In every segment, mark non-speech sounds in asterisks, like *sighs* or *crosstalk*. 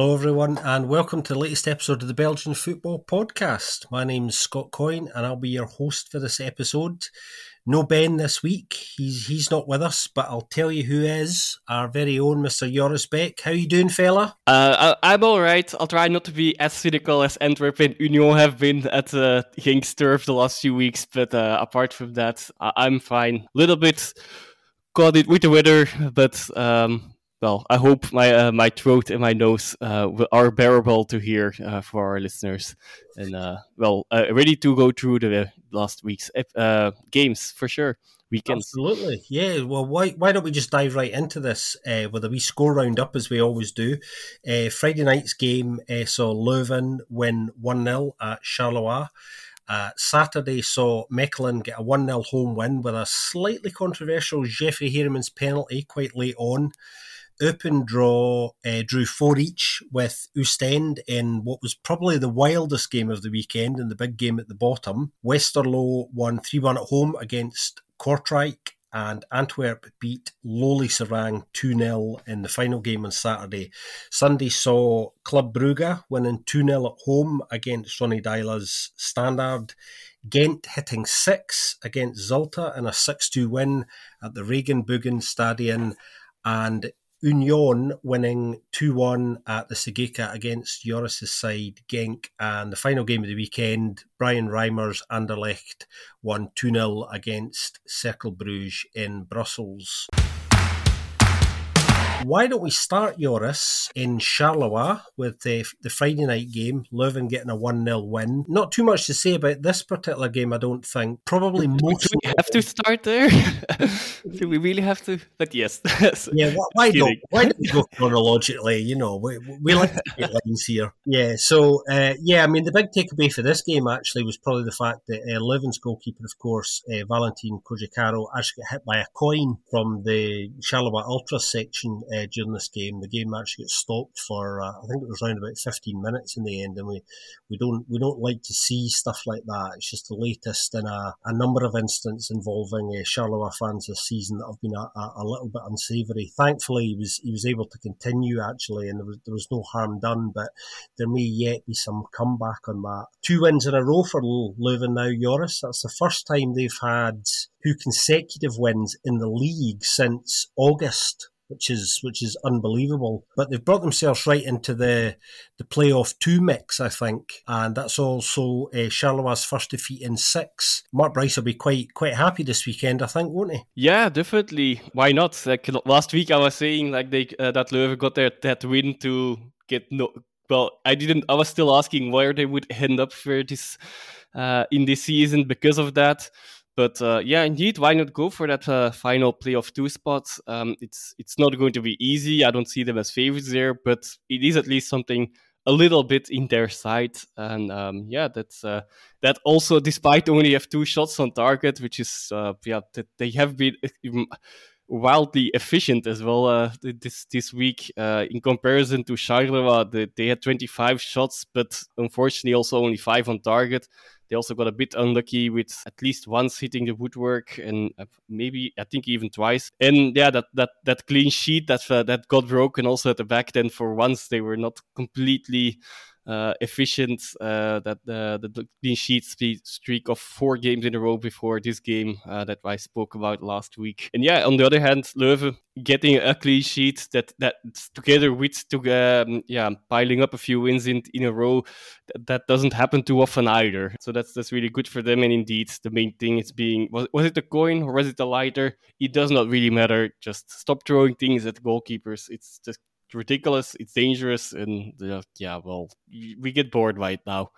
Hello, everyone, and welcome to the latest episode of the Belgian Football Podcast. My name is Scott Coyne, and I'll be your host for this episode. No Ben this week; he's he's not with us, but I'll tell you who is our very own Mr. Joris Beck. How you doing, fella? Uh, I, am all right. I'll try not to be as cynical as Antwerp and Union have been at uh, Genk Turf the last few weeks, but uh, apart from that, I- am fine. A little bit caught it with the weather, but. Um, well, I hope my uh, my throat and my nose uh, are bearable to hear uh, for our listeners, and uh, well, uh, ready to go through the last week's uh, games for sure. Weekends. Absolutely, yeah. Well, why why don't we just dive right into this with a wee score roundup as we always do? Friday night's game saw Leuven win one 0 at Charleroi. Uh, Saturday saw Mechelen get a 1 0 home win with a slightly controversial Geoffry Hairemans penalty quite late on. Eupen draw uh, drew four each with Oostend in what was probably the wildest game of the weekend and the big game at the bottom. Westerlo won 3 1 at home against Kortrijk and Antwerp beat lowly Seraing 2 0 in the final game on Saturday. Sunday saw Club Brugge winning 2 0 at home against Ronny Deila's Standard. Ghent hitting six against Zulte in a 6 2 win at the Regenbogen Stadion. And Union winning 2 1 at the Cegeka against Joris's side, Genk. And the final game of the weekend, Brian Riemer's Anderlecht won 2 0 against Cercle Bruges in Brussels. Why don't we start, Joris, in Charleroi with the, the Friday night game, Leuven getting a 1 0 win? Not too much to say about this particular game, I don't think. Probably most. Do we have to start there? *laughs* Do we really have to? But yes. *laughs* yeah, why, don't, why don't we go chronologically? You know, we, we like to get lines here. Yeah, so, uh, yeah, I mean, the big takeaway for this game actually was probably the fact that uh, Leuven's goalkeeper, of course, uh, Valentin Cojocaru, actually got hit by a coin from the Charleroi Ultra section uh, during this game. The game actually got stopped for uh, I think it was around about 15 minutes in the end, and we, we don't we don't like to see stuff like that. It's just the latest in a, a number of incidents involving uh, Charleroi fans this season that have been a, a, little bit unsavoury. Thankfully, he was he was able to continue actually, and there was there was no harm done. But there may yet be some comeback on that. Two wins in a row for Leuven now, Joris. That's the first time they've had two consecutive wins in the league since August which is which is unbelievable. But they've brought themselves right into the the playoff two mix, I think, and that's also uh, Charleroi first defeat in six. Marc Brys will be quite quite happy this weekend, I think, won't he? Yeah, definitely. Why not? Like last week, I was saying like they uh, that Leuven got their that win to get no. Well, I didn't. I was still asking where they would end up for this uh, in this season because of that. But uh, yeah, indeed, why not go for that uh, final playoff two spot? Um, it's it's not going to be easy. I don't see them as favorites there, but it is at least something a little bit in their sight. And um, yeah, that's uh, that also, despite only have two shots on target, which is uh, yeah, they have been wildly efficient as well uh, this this week uh, in comparison to Charleroi. They, they had 25 shots, but unfortunately also only five on target. They also got a bit unlucky with at least once hitting the woodwork and uh, maybe I think even twice. And yeah, that that that clean sheet that uh, that got broken also at the back. Then for once they were not completely uh, efficient. Uh, that uh, the clean sheet streak of four games in a row before this game uh, that I spoke about last week. And yeah, on the other hand, Leuven getting a clean sheet that that together with to um, yeah piling up a few wins in in a row that, that doesn't happen too often either. So that's that's really good for them. And indeed, the main thing is being was was it the coin or was it the lighter? It does not really matter. Just stop throwing things at goalkeepers. It's just ridiculous. It's dangerous, and uh, yeah, well, we get bored right now.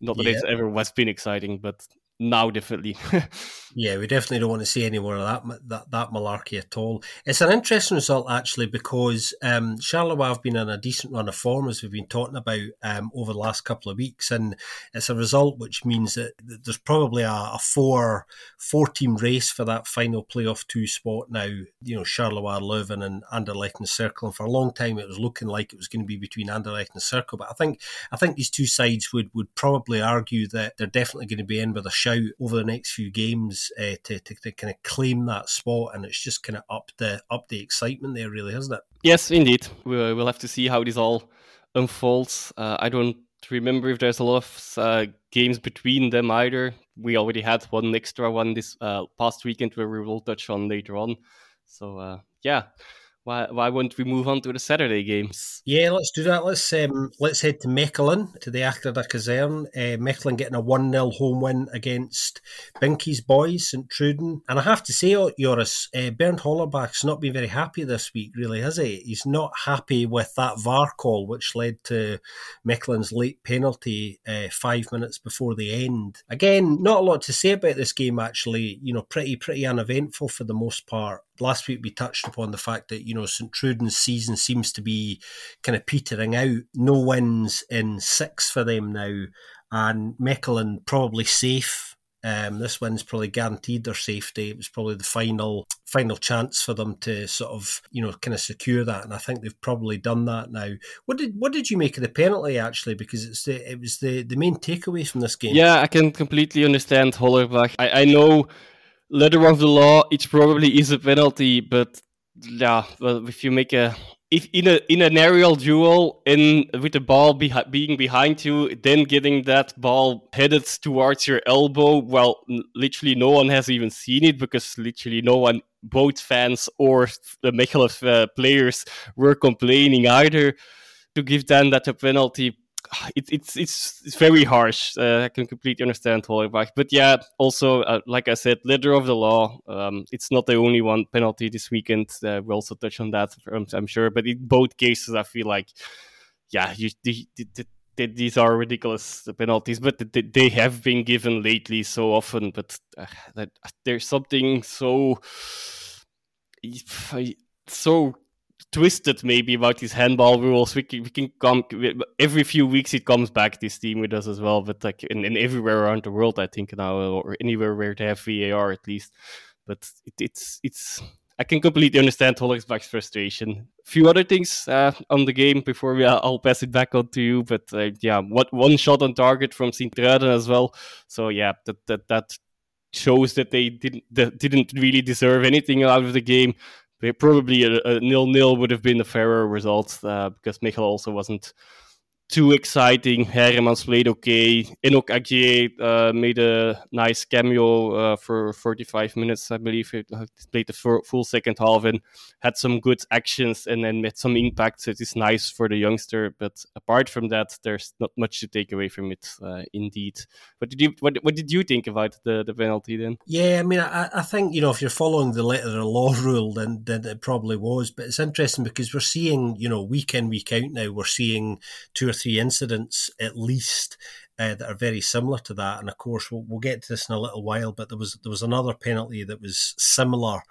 Not that yeah. it's ever has been exciting, but now definitely. *laughs* yeah, we definitely don't want to see any more of that that that malarkey at all. It's an interesting result actually because um, Charleroi have been on a decent run of form as we've been talking about um, over the last couple of weeks, and it's a result which means that there's probably a, a four four team race for that final playoff two spot now. You know, Charleroi, Leuven, and Anderlecht and Cercle, and for a long time it was looking like it was going to be between Anderlecht and Cercle, but I think I think these two sides would would probably argue that they're definitely going to be in with a shout over the next few games uh, to, to, to kind of claim that spot, and it's just kind of up the up the excitement there, really, hasn't it? Yes, indeed. We'll, we'll have to see how this all unfolds. Uh, I don't remember if there's a lot of uh, games between them either. We already had one extra one this uh, past weekend where we will touch on later on. So uh, yeah, why why won't we move on to the Saturday games? Yeah, let's do that. Let's um, let's head to Mechelen to the Achter de Kazerne. Uh, Mechelen getting a one 0 home win against Binky's boys St Truiden, and I have to say, Joris, uh, Bernd Hollerbach's not been very happy this week, really, has he? He's not happy with that VAR call, which led to Mechelen's late penalty uh, five minutes before the end. Again, not a lot to say about this game. Actually, you know, pretty pretty uneventful for the most part last week we touched upon the fact that you know St Truiden's season seems to be kind of petering out. No wins in six for them now, and Mechelen probably safe. Um, this win's probably guaranteed their safety. It was probably the final final chance for them to sort of you know kind of secure that, and I think they've probably done that now. What did what did you make of the penalty actually? Because it's the it was the the main takeaway from this game. Yeah, I can completely understand Hollerbach. I, I know letter of the law, it probably is a penalty, but yeah, well, if you make a if in a in an aerial duel in with the ball behi- being behind you, then getting that ball headed towards your elbow, well, literally no one has even seen it because literally no one, both fans or the Mechelen uh, players, were complaining either to give them that a penalty *sighs* it, it's it's it's very harsh. Uh, I can completely understand Hollerbach, but yeah, also uh, like I said, letter of the law. Um, it's not the only one penalty this weekend. Uh, we'll also touch on that, I'm, I'm, sure. But in both cases, I feel like, yeah, you, the, the, the, these are ridiculous penalties, but they have been given lately so often. But uh, that, there's something so *sighs* so twisted maybe about these handball rules. We can, we can come every few weeks. It comes back this team with us as well, but like in, in everywhere around the world, I think now or anywhere where they have VAR at least. But it, it's it's I can completely understand Hollerbach's frustration. A few other things uh, on the game before we, uh, I'll pass it back on to you. But uh, yeah, what one shot on target from Sint-Truiden as well. So yeah, that that that shows that they didn't that didn't really deserve anything out of the game probably a, a nil-nil would have been a fairer result uh, because Michel also wasn't too exciting. Hairemans played okay. Enoch Agier uh, made a nice cameo uh, for 45 minutes, I believe. He uh, played the full second half and had some good actions and then made some impact. So it is nice for the youngster. But apart from that, there's not much to take away from it, uh, indeed. What did you what, what did you think about the, the penalty then? Yeah, I mean, I, I think, you know, if you're following the letter of the law *laughs* rule, then, then it probably was. But it's interesting because we're seeing, you know, week in, week out now, we're seeing two or three incidents at least uh, that are very similar to that. And of course, we'll, we'll get to this in a little while. But there was there was another penalty that was similar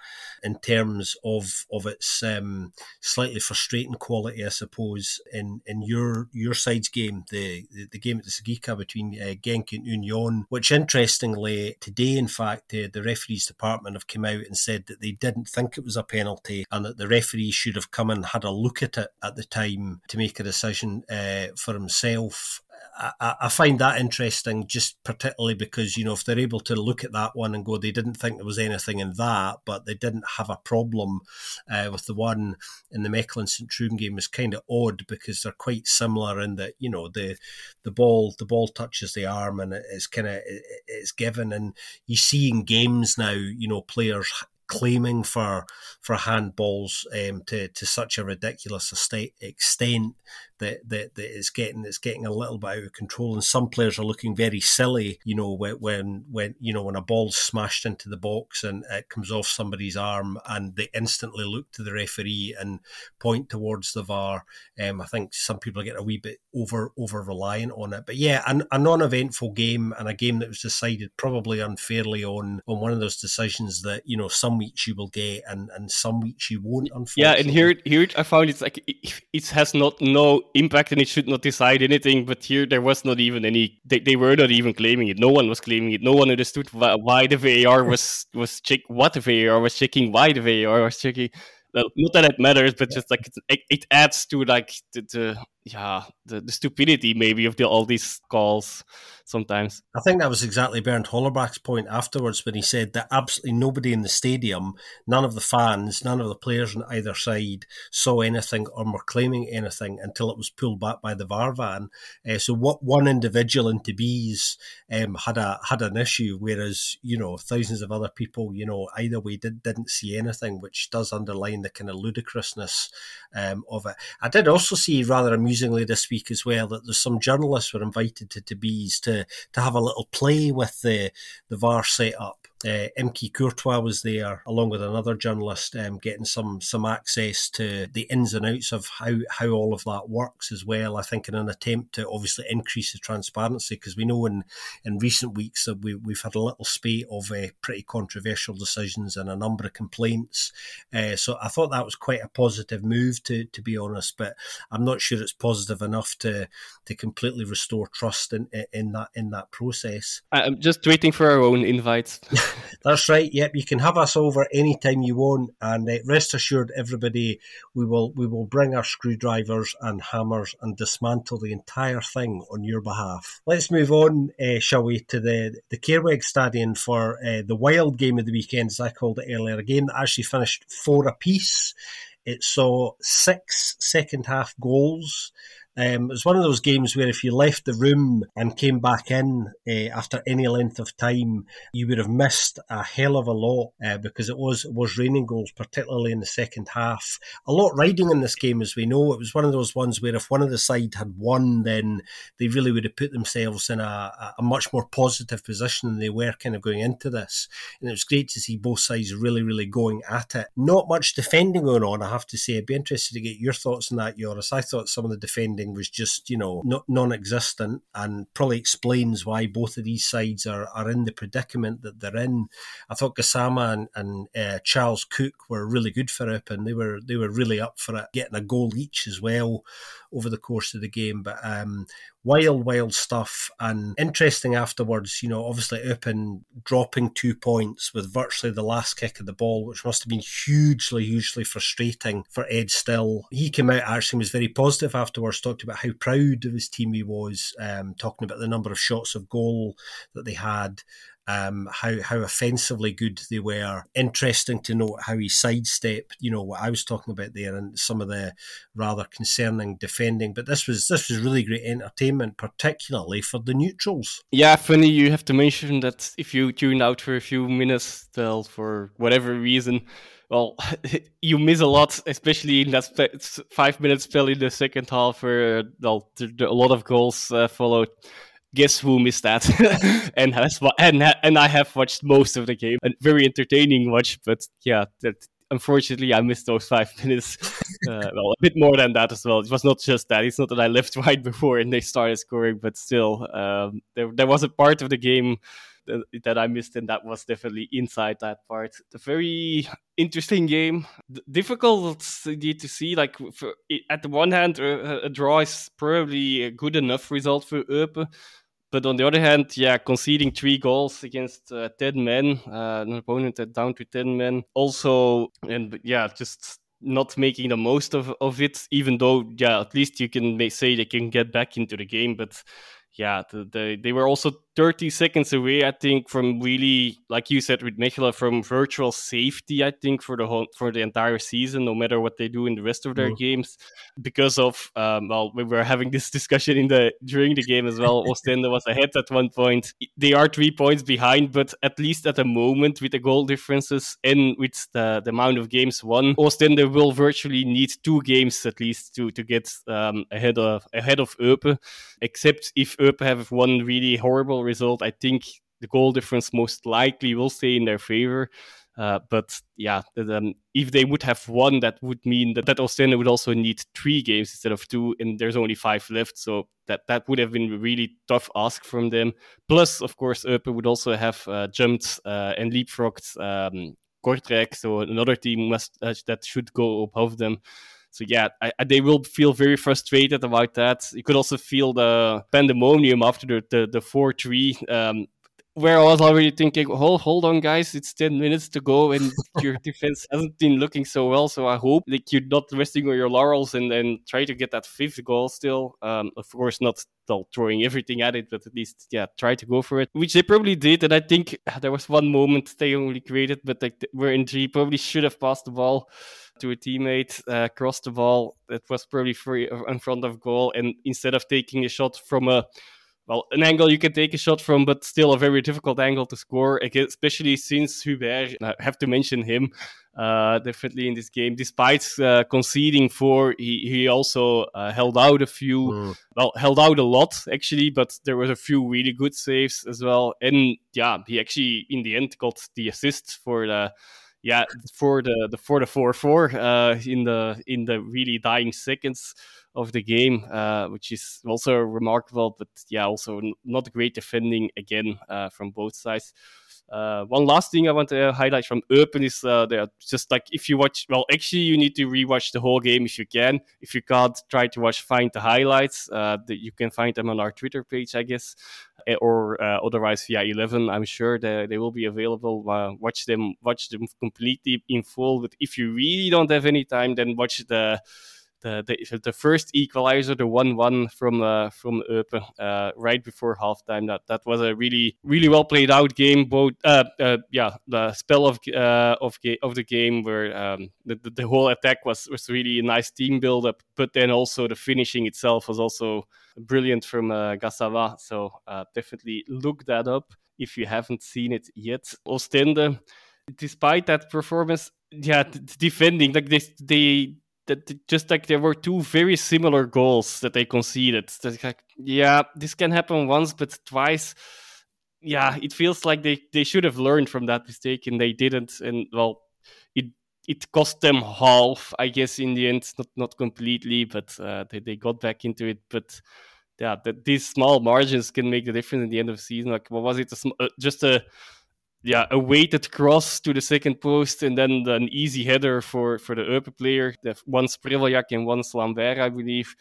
in terms of of its um, slightly frustrating quality, I suppose. In in your your side's game, the the, the game at the Cegeka between uh, Genk and Union, which interestingly today, in fact, uh, the referees department have come out and said that they didn't think it was a penalty and that the referee should have come and had a look at it at the time to make a decision uh, for himself I, I, find that interesting, just particularly because you know if they're able to look at that one and go, they didn't think there was anything in that, but they didn't have a problem uh, with the one in the Mechelen St Truiden game is kind of odd because they're quite similar in that you know the the ball the ball touches the arm and it's kind of it's given, and you see in games now, you know players claiming for for handballs um, to to such a ridiculous estate, extent that, that, that it's getting it's getting a little bit out of control, and some players are looking very silly. You know, when when you know when a ball's smashed into the box and it comes off somebody's arm, and they instantly look to the referee and point towards the VAR. Um, I think some people get a wee bit over over reliant on it, but yeah, an, a non-eventful game and a game that was decided probably unfairly on on one of those decisions that you know some weeks you will get and and some weeks you won't. Yeah, and here here I found it's like it, it has not no impact and it should not decide anything. But here there was not even any. They, they were not even claiming it. No one was claiming it. No one understood why, why the VAR was was check what the VAR was checking, why the VAR was checking. Well, not that it matters, but just like it, it adds to like the, the yeah the, the stupidity maybe of the, all these calls sometimes. I think that was exactly Bernd Hollerbach's point afterwards when he said that absolutely nobody in the stadium, none of the fans, none of the players on either side saw anything or were claiming anything until it was pulled back by the VAR van. Uh, so what one individual in Bees um, had a had an issue, whereas you know thousands of other people, you know, either way did, didn't see anything, which does underline the kind of ludicrousness um, of it. I did also see rather amusingly this week as well that there's some journalists were invited to Bees to to have a little play with the the VAR setup uh, Imke Courtois was there along with another journalist, um, getting some some access to the ins and outs of how how all of that works as well. I think in an attempt to obviously increase the transparency because we know in in recent weeks that we we've had a little spate of uh, pretty controversial decisions and a number of complaints. Uh, so I thought that was quite a positive move to to be honest, but I'm not sure it's positive enough to to completely restore trust in in that in that process. I'm just waiting for our own invites. *laughs* That's right. Yep, you can have us over anytime you want, and uh, rest assured, everybody, we will we will bring our screwdrivers and hammers and dismantle the entire thing on your behalf. Let's move on, uh, shall we, to the the Kehrweg Stadion for uh, the wild game of the weekend, as I called it earlier, a game that actually finished four apiece. It saw six second half goals. Um, it was one of those games where if you left the room and came back in uh, after any length of time, you would have missed a hell of a lot uh, because it was it was raining goals, particularly in the second half. A lot riding in this game, as we know. It was one of those ones where if one of the side had won, then they really would have put themselves in a, a much more positive position than they were kind of going into this. And it was great to see both sides really, really going at it. Not much defending going on, I have to say. I'd be interested to get your thoughts on that, Joris. I thought some of the defending was just, you know, non existent and probably explains why both of these sides are, are in the predicament that they're in. I thought Gassama and, and uh, Charles Cook were really good for it and they were they were really up for it, getting a goal each as well over the course of the game. But um, wild, wild stuff and interesting afterwards. You know, obviously Eupen dropping two points with virtually the last kick of the ball, which must have been hugely, hugely frustrating for Ed Still. He came out actually was very positive afterwards, talked about how proud of his team he was, um, talking about the number of shots of goal that they had um, how how offensively good they were. Interesting to note how he sidestepped, you know, what I was talking about there, and some of the rather concerning defending. But this was this was really great entertainment, particularly for the neutrals. Yeah, funny you have to mention that if you tune out for a few minutes, well, for whatever reason. Well, *laughs* you miss a lot, especially in that five minute spell in the second half, where well, a lot of goals uh, followed guess who missed that? *laughs* And has and and I have watched most of the game. A very entertaining watch but yeah that unfortunately I missed those five *laughs* minutes uh, well a bit more than that as well. It was not just that it's not that I left *laughs* right before and they started scoring but still um, there, there was a part of the game that, I missed and that was definitely inside that part. A very interesting game difficult to see like for, at the one hand a, a draw is probably a good enough result for Eupen but on the other hand, yeah, conceding three goals against uh, 10 men, uh, an opponent down to 10 men. Also, and yeah, just not making the most of, of it, even though, yeah, at least you can say they can get back into the game. But yeah, the, the, they were also 30 seconds away, I think, from really, like you said with Mechelen, from virtual safety, I think, for the whole, for the entire season, no matter what they do in the rest of their mm. games. Because of, um, well, we were having *laughs* this discussion in the during the game as well. Ostende was ahead at one point. They are three points behind, but at least at the moment, with the goal differences and with the, the amount of games won, Ostende will virtually need two games at least to to get um, ahead of ahead of Eupen. Except if Eupen have one really horrible result, I think the goal difference most likely will stay in their favor. Uh, but yeah, um, if they would have won, that would mean that, that Ostende would also need three games instead of two, and there's only five left. So that, that would have been a really tough ask from them. Plus, of course, Eupen would also have uh, jumped uh, and leapfrogged um, Kortrijk, so another team must, uh, that should go above them. So yeah, I, I, they will feel very frustrated about that. You could also feel the pandemonium after the the, the four three. Um, where I was already thinking, hold, hold on, guys, it's 10 minutes to go and *laughs* your defense hasn't been looking so well. So I hope like you're not resting on your laurels and then try to get that fifth goal still. Um, of course, not throwing everything at it, but at least, yeah, try to go for it, which they probably did. And I think there was one moment they only created, but like where N'Jie probably should have passed the ball to a teammate, uh, crossed the ball that was probably free in front of goal. And instead of taking a shot from a well, an angle you can take a shot from, but still a very difficult angle to score, especially since Hubert, I have to mention him, uh, definitely in this game. Despite uh, conceding four, he, he also uh, held out a few, mm. well, held out a lot actually, but there was a few really good saves as well. And yeah, he actually in the end got the assist for the yeah for the the for the four four uh, in the in the really dying seconds of the game, uh, which is also remarkable. But yeah, also not great defending again uh, from both sides. Uh, one last thing I want to highlight from Eupen is uh, just like if you watch, well, actually, you need to rewatch the whole game if you can. If you can't, try to watch, find the highlights. Uh, the, you can find them on our Twitter page, I guess, eh, or uh, otherwise via Eleven. I'm sure they, they will be available. Uh, watch them, watch them completely in full. But if you really don't have any time, then watch the the, the, first equalizer, the one-one from uh, from Eupen, uh, right before halftime. That that was a really really well played out game. Both uh, uh yeah, the spell of uh, of ga- of the game where um, the, the, the whole attack was was really a nice team build up, but then also the finishing itself was also brilliant from uh. So definitely look that up if you haven't seen it yet. Ostende, despite that performance, yeah, defending like they they that just like there were two very similar goals that they conceded. Like, yeah, this can happen once, but twice, yeah, it feels like they, they should have learned from that mistake and they didn't. And well, it it cost them half, I guess, in the end, not not completely, but uh, they they got back into it. But yeah, that these small margins can make the difference in the end of the season. Like, what was it? A, uh, just a yeah, a weighted cross to the second post and then an easy header for, for the Eupen player. One Spreveljak and one Lambert, I believe,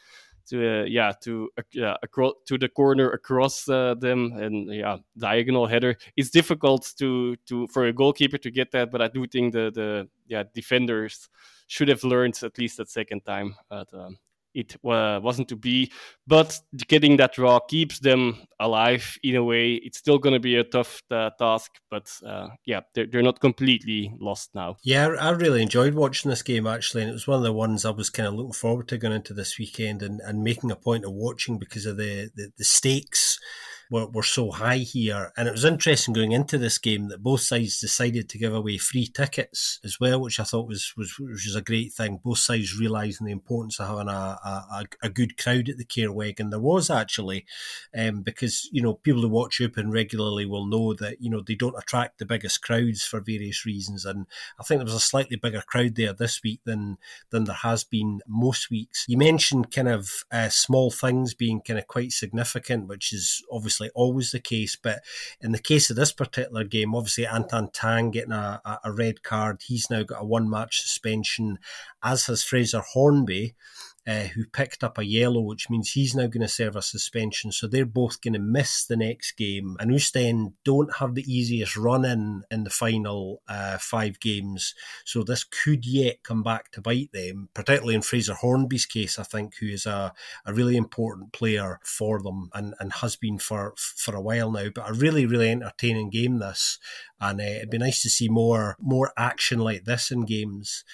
to uh, yeah to uh, yeah across to the corner across uh, them and yeah diagonal header. It's difficult to to for a goalkeeper to get that, but I do think the the yeah defenders should have learned at least that second time. Um, it uh, wasn't to be. But getting that draw keeps them alive in a way. It's still going to be a tough uh, task, but uh, yeah, they're, they're not completely lost now. Yeah, I really enjoyed watching this game actually, and it was one of the ones I was kind of looking forward to going into this weekend and, and making a point of watching because of the, the, the stakes were, were so high here. And it was interesting going into this game that both sides decided to give away free tickets as well, which I thought was was, which was a great thing. Both sides realising the importance of having a, a, a good crowd at the Kehrweg, and there was actually, um, because you know people who watch Eupen regularly will know that you know they don't attract the biggest crowds for various reasons, and I think there was a slightly bigger crowd there this week than than there has been most weeks. You mentioned kind of uh, small things being kind of quite significant, which is obviously obviously always the case. But in the case of this particular game, obviously Anton Tanghe getting a, a red card, he's now got a one match suspension, as has Fraser Hornby uh, who picked up a yellow, which means he's now going to serve a suspension. So they're both going to miss the next game. And Oostende don't have the easiest run in in the final uh, five games. So this could yet come back to bite them, particularly in Fraser Hornby's case, I think, who is a, a really important player for them and, and has been for, for a while now. But a really, really entertaining game, this. And uh, it'd be nice to see more more action like this in games.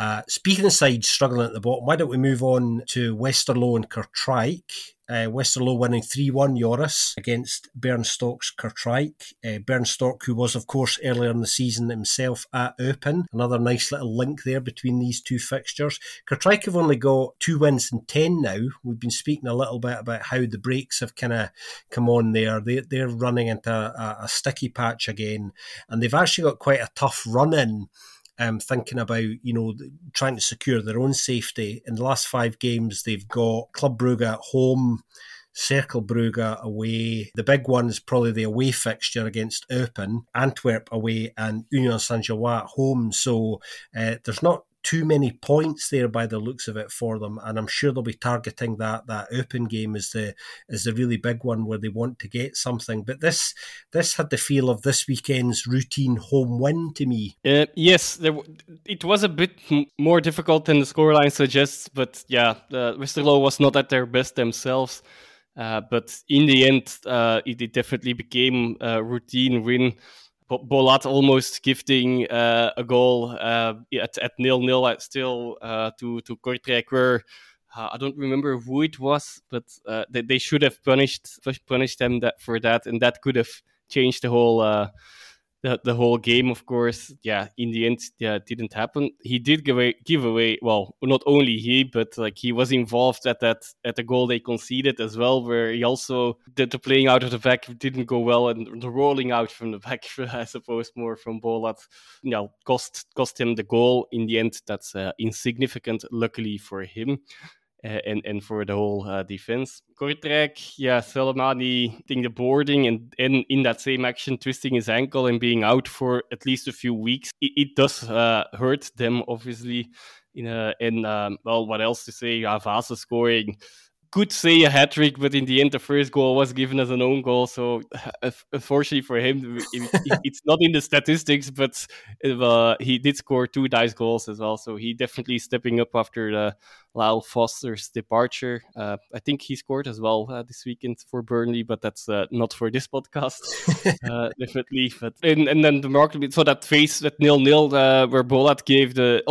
Uh, speaking of sides struggling at the bottom, why don't we move on to Westerlo and Kortrijk? Uh, Westerlo winning 3 1 Joris against Bernd Storck's Kortrijk. Uh, Bernstok, who was, of course, earlier in the season himself at Eupen. Another nice little link there between these two fixtures. Kortrijk have only got two wins in 10 now. We've been speaking a little bit about how the breaks have kind of come on there. They, they're running into a, a sticky patch again, and they've actually got quite a tough run in um, thinking about you know trying to secure their own safety. In the last five games, they've got Club Brugge at home. Cercle Brugge away. The big one is probably the away fixture against Eupen, Antwerp away, and Union Saint Gilloise at home. So uh, there's not too many points there by the looks of it for them, and I'm sure they'll be targeting that that Eupen game as the as the really big one where they want to get something. But this this had the feel of this weekend's routine home win to me. Uh, yes, there, it was a bit more difficult than the scoreline suggests, but yeah, uh, Westerlo was not at their best themselves. Uh, but in the end, uh, it, it, definitely became a routine win. Bolat almost gifting uh, a goal uh, at, at nil nil at still uh, to to Kortrijk, where uh, I don't remember who it was, but they, they should have punished punished them that for that, and that could have changed the whole the the whole game, of course, yeah, in the end, yeah, didn't happen. He did give away, give away. Well, not only he, but like he was involved at that at the goal they conceded as well, where he also did the playing out of the back didn't go well, and the rolling out from the *laughs* back, I suppose, more from Bolat, you know, cost cost him the goal. In the end, that's uh, insignificant, luckily for him. And, and for the whole uh, defense. Kortrijk, yeah, Soleimani doing the boarding and, and in that same action twisting his ankle and being out for at least a few weeks. It, it does uh, hurt them, obviously. In a, and um, well, what else to say? Yeah, Vasa scoring could say a hat trick, but in the end, the first goal was given as an own goal. So, *laughs* unfortunately for him, *laughs* it's not in the statistics, but uh, he did score two dice goals as well. So, he definitely stepping up after the Lyle Foster's departure. Uh, I think he scored as well uh, this weekend for Burnley, but that's uh, not for this podcast, *laughs* uh, definitely. But and, and then the market, so that face that nil nil uh, where Bolat gave the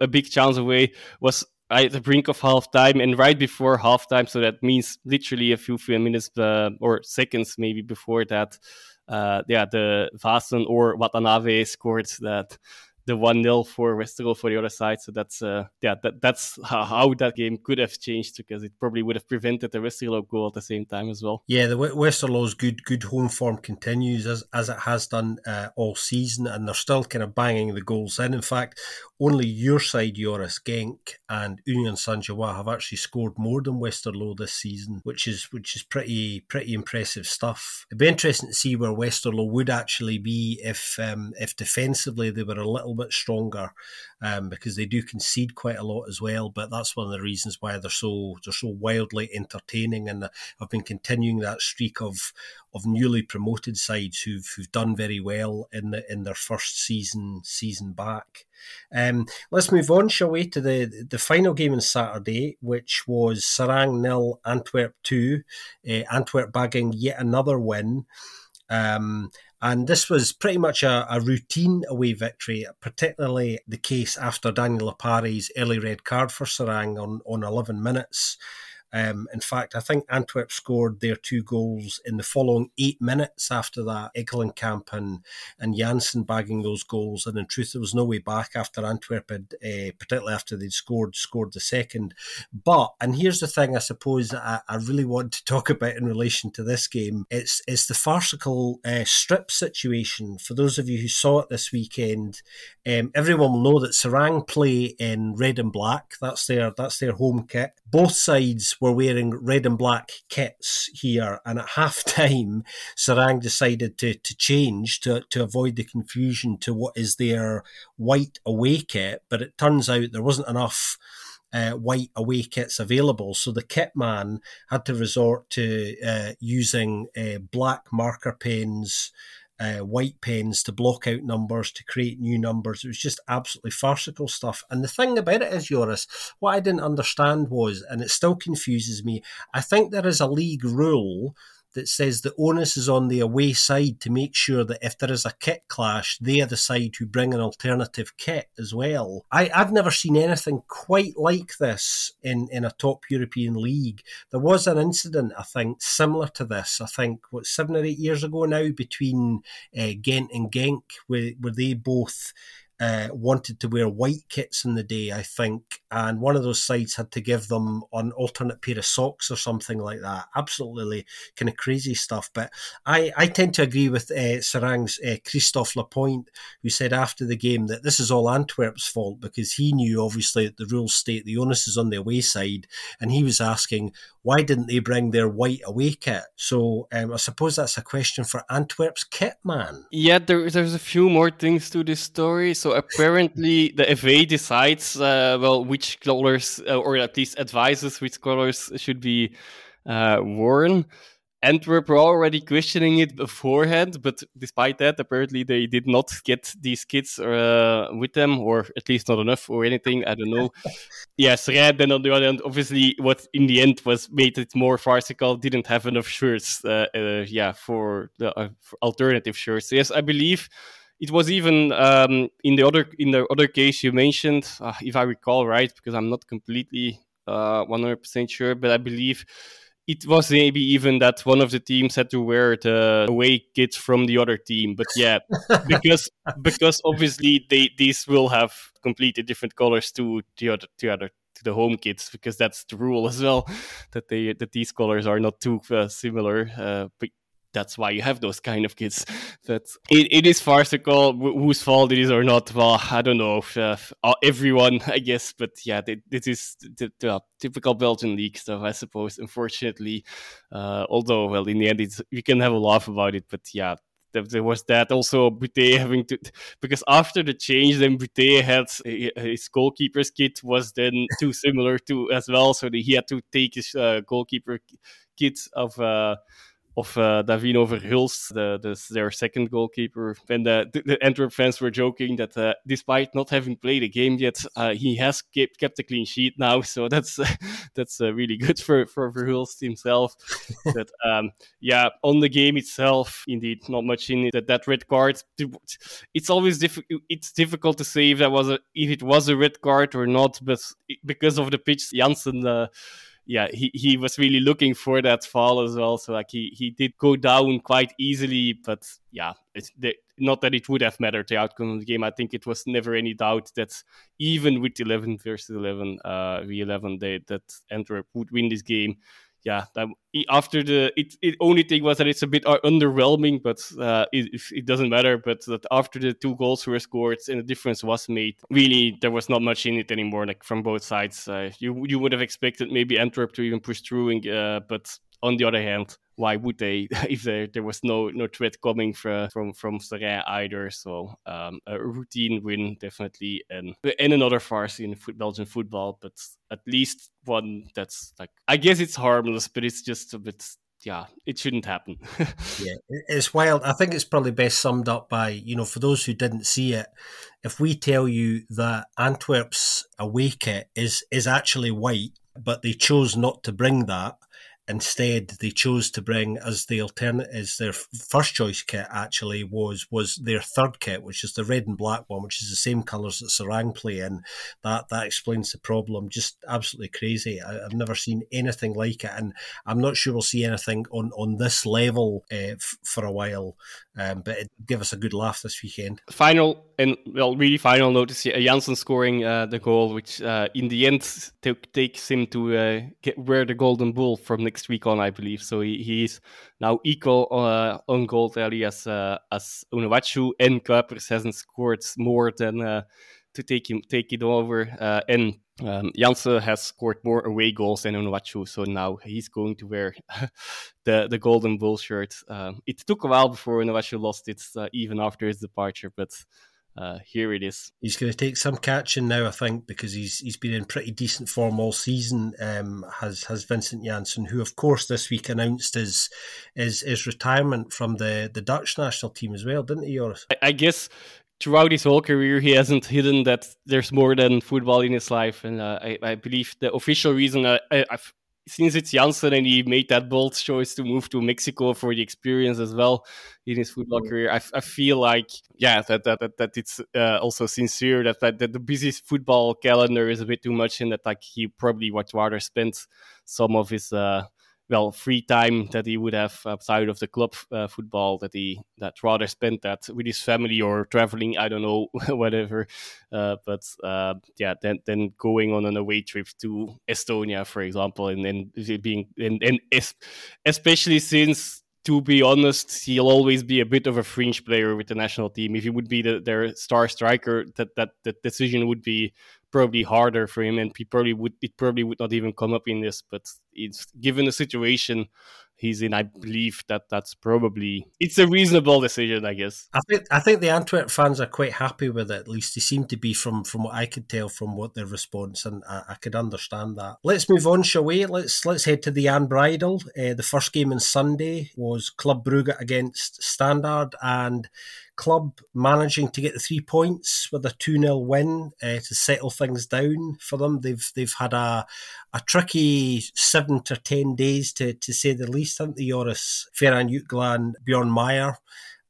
a big chance away was at the brink of half time and right before half time. So that means literally a few, few minutes uh, or seconds maybe before that. Uh, yeah, the Vaesen or Watanabe scored that the one 0 for Westerlo for the other side. So that's uh, yeah, that, that's how, how, that game could have changed because it probably would have prevented the Westerlo goal at the same time as well. Yeah, the Westerlo's good good home form continues as as it has done uh, all season, and they're still kind of banging the goals in. In fact, only your side, Joris Genk and Union Gilloise have actually scored more than Westerlo this season, which is which is pretty pretty impressive stuff. It'd be interesting to see where Westerlo would actually be if um, if defensively they were a little bit stronger um, because they do concede quite a lot as well. But that's one of the reasons why they're so they're so wildly entertaining, and I've been continuing that streak of of newly promoted sides who've who've done very well in the in their first season season back. Um, let's move on, shall we, to the the final game on Saturday, which was Seraing nil, Antwerp two, uh, Antwerp bagging yet another win. Um, and this was pretty much a, a, routine away victory, particularly the case after Daniel Lapari's early red card for Seraing on, on 11 minutes. Um, in fact, I think Antwerp scored their two goals in the following eight minutes after that. Ekkelenkamp and, and Janssen bagging those goals, and in truth, there was no way back after Antwerp had, uh, particularly after they'd scored scored the second. But and here's the thing, I suppose I, I really want to talk about in relation to this game. It's it's the farcical uh, strip situation. For those of you who saw it this weekend, um, everyone will know that Seraing play in red and black. That's their that's their home kit. Both sides were wearing red and black kits here, and at *laughs* half time, Seraing decided to to change to to avoid the confusion to what is their white away kit. But it turns out there wasn't enough. Uh, white away kits available. So the kit man had to resort to uh, using uh, black marker pens uh, white pens to block out numbers, to create new numbers. It was just absolutely farcical stuff. And the thing about it is, Joris, what I didn't understand was, and it still confuses me, I think there is a league rule that says the onus is on the away side to make sure that if there is a kit clash, they are the side who bring an alternative kit as well. I, I've never seen anything quite like this in, in a top European league. There was an incident, I think, similar to this, I think, what, seven or eight years ago now, between uh, Ghent and Genk, where, where they both uh, wanted to wear white kits in the day, I think, and one of those sides had to give them an alternate pair of socks or something like that. Absolutely kind of crazy stuff. But I, I tend to agree with uh, uh, Christophe Lapointe, who said after the game that this is all Antwerp's fault because he knew obviously that the rules state the onus is on the away side, and he was asking, why didn't they bring their white away kit? So um, I suppose that's a question for Antwerp's kit man. Yeah, there, there's a few more things to this story. So apparently *laughs* the FA decides, uh, well, which colors, uh, or at least advises which colors should be uh, worn. Antwerp were already questioning it beforehand, but despite that, apparently they did not get these kits uh, with them, or at least not enough, or anything. I don't know. *laughs* yes, Red. Then on the other hand, obviously, what in the end was made it more farcical didn't have enough shirts. Uh, uh, yeah, for the uh, for alternative shirts. Yes, I believe it was even um, in the other in the other case you mentioned, uh, if I recall right, because I'm not completely 100% uh, sure, but I believe it was maybe even that one of the teams had to wear the away kits from the other team. But yeah, *laughs* because because obviously they these will have completely different colors to the other to other to the home kits because that's the rule as well that they that these colors are not too uh, similar. Uh, but that's why you have those kind of kids. That it, it is farcical. whose fault it is or not, well, I don't know. Uh, everyone, *laughs* I guess. But yeah, this is the, the, typical Belgian league stuff, I suppose. Unfortunately, uh, although well, in the end, it's, we can have a laugh about it. But yeah, there was that also Butez having to *laughs* because after the change then Butez had his goalkeeper's kit was then too similar to as well so he had to take his uh, goalkeeper kit of uh, of uh, Davino Verhulst, the, the, their second goalkeeper. And the, the Antwerp fans were joking that uh, despite not having played a game yet, uh, he has kept, kept a clean sheet now. *laughs* So that's *laughs* that's uh, really good for, for Verhulst himself. *laughs* but um, yeah, on the game itself, indeed, not much in it. That, that red card, it's always difficult. It's difficult to say if that was a if it was a red card or not, but because of the pitch, Janssen uh, yeah, he, he was really looking for that fall as well. So like he, he did go down quite easily, but yeah, it's the, not that it would have mattered the outcome of the game. I think it was never any doubt that even with 11 versus 11, uh, v11, they, that Antwerp would win this game yeah, that, after the it, it only thing was that it's a bit uh, underwhelming, but uh, it, it doesn't matter. But that after the two goals were scored and the difference was made, really there was not much in it anymore. Like from both sides, uh, you you would have expected maybe Antwerp to even push through, and, uh, but on the other hand, why would they *laughs* if there, there was no no threat coming from from from Seraing either? So um, a routine win definitely, and and another farce in Belgian football, but at least one that's like I guess it's harmless, but it's just a bit yeah, it shouldn't happen. *laughs* yeah, it's wild. I think it's probably best summed up by, you know, for those who didn't see it, if we tell you that Antwerp's away kit is is actually white, but they chose not to bring that, Instead, they chose to bring as the alternate as their first choice kit actually was was their third kit, which is the red and black one, which is the same colours that Seraing play in. That that explains the problem. Just absolutely crazy. I, have never seen anything like it, and I'm not sure we'll see anything on on this level uh, f- for a while. Um, but it gave us a good laugh this weekend. Final and well, really final note is Janssen scoring uh, the goal, which uh, in the end t- takes him to uh, get, wear the golden bull from next week on, I believe. So he, is now equal uh, on goal tally as uh, as Onuachu and Kuipers hasn't scored more than uh, to take him take it over and um, Janssen has scored more away goals than Onuachu, so now he's going to wear *laughs* the the golden bull shirt. Um, it took a while before Onuachu lost it, uh, even after his departure, but uh, here it is. He's going to take some catching now, I think, because he's he's been in pretty decent form all season. Um, has has Vincent Janssen, who of course this week announced his his, his retirement from the, the Dutch national team as well, didn't he, Joris? I, I guess throughout his whole career, he hasn't hidden that there's more than football in his life. And uh, I, I, believe the official reason, uh, I, since it's Janssen and he made that bold choice to move to Mexico for the experience as well in his football career, I, I feel like, yeah, that that, that, that it's uh, also sincere that, that, that the busy football calendar is a bit too much and that like he probably would rather spend some of his uh, well free time that he would have outside of the club uh, football that he that rather spent that with his family or traveling i don't know *laughs* whatever uh, but uh, yeah then then going on an away trip to estonia for example and then being and, and especially since to be honest, he'll always be a bit of a fringe player with the national team. If he would be the, their star striker, that that the decision would be probably harder for him, and he probably would it probably would not even come up in this. But it's given the situation, he's in. I believe that that's probably it's a reasonable decision, I guess. I think I think the Antwerp fans are quite happy with it. At least they seem to be from from what I could tell from what their response, and I, I could understand that. Let's move on, shall we? Let's let's head to the Jan Breidel. Uh, the first game on Sunday was Club Brugge against Standard, and club managing to get the three points with a 2 0 win uh, to settle things down for them. They've they've had a a tricky seven to ten days to, to say the least, haven't they, Joris? Ferran Jutgla Bjorn Meijer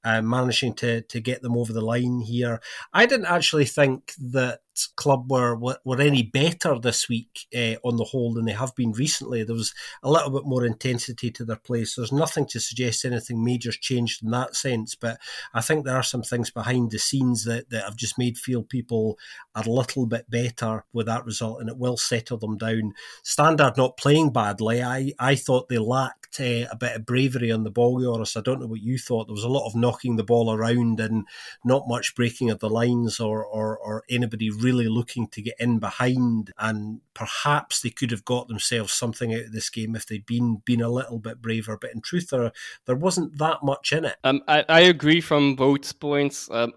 uh, managing to to get them over the line here. I didn't actually think that club were were any better this week uh, on the whole than they have been recently. There was a little bit more intensity to their play. So there's nothing to suggest anything major's changed in that sense. But I think there are some things behind the scenes that, that have just made feel people a little bit better with that result, and it will settle them down. Standard not playing badly. I I thought they lacked uh, a bit of bravery on the ball, Joris. I don't know what you thought. There was a lot of knocking the ball around and not much breaking of the lines or or, or anybody really really looking to get in behind, and perhaps they could have got themselves something out of this game if they'd been been a little bit braver. But in truth, there there wasn't that much in it. Um, I, I agree from both points. Um,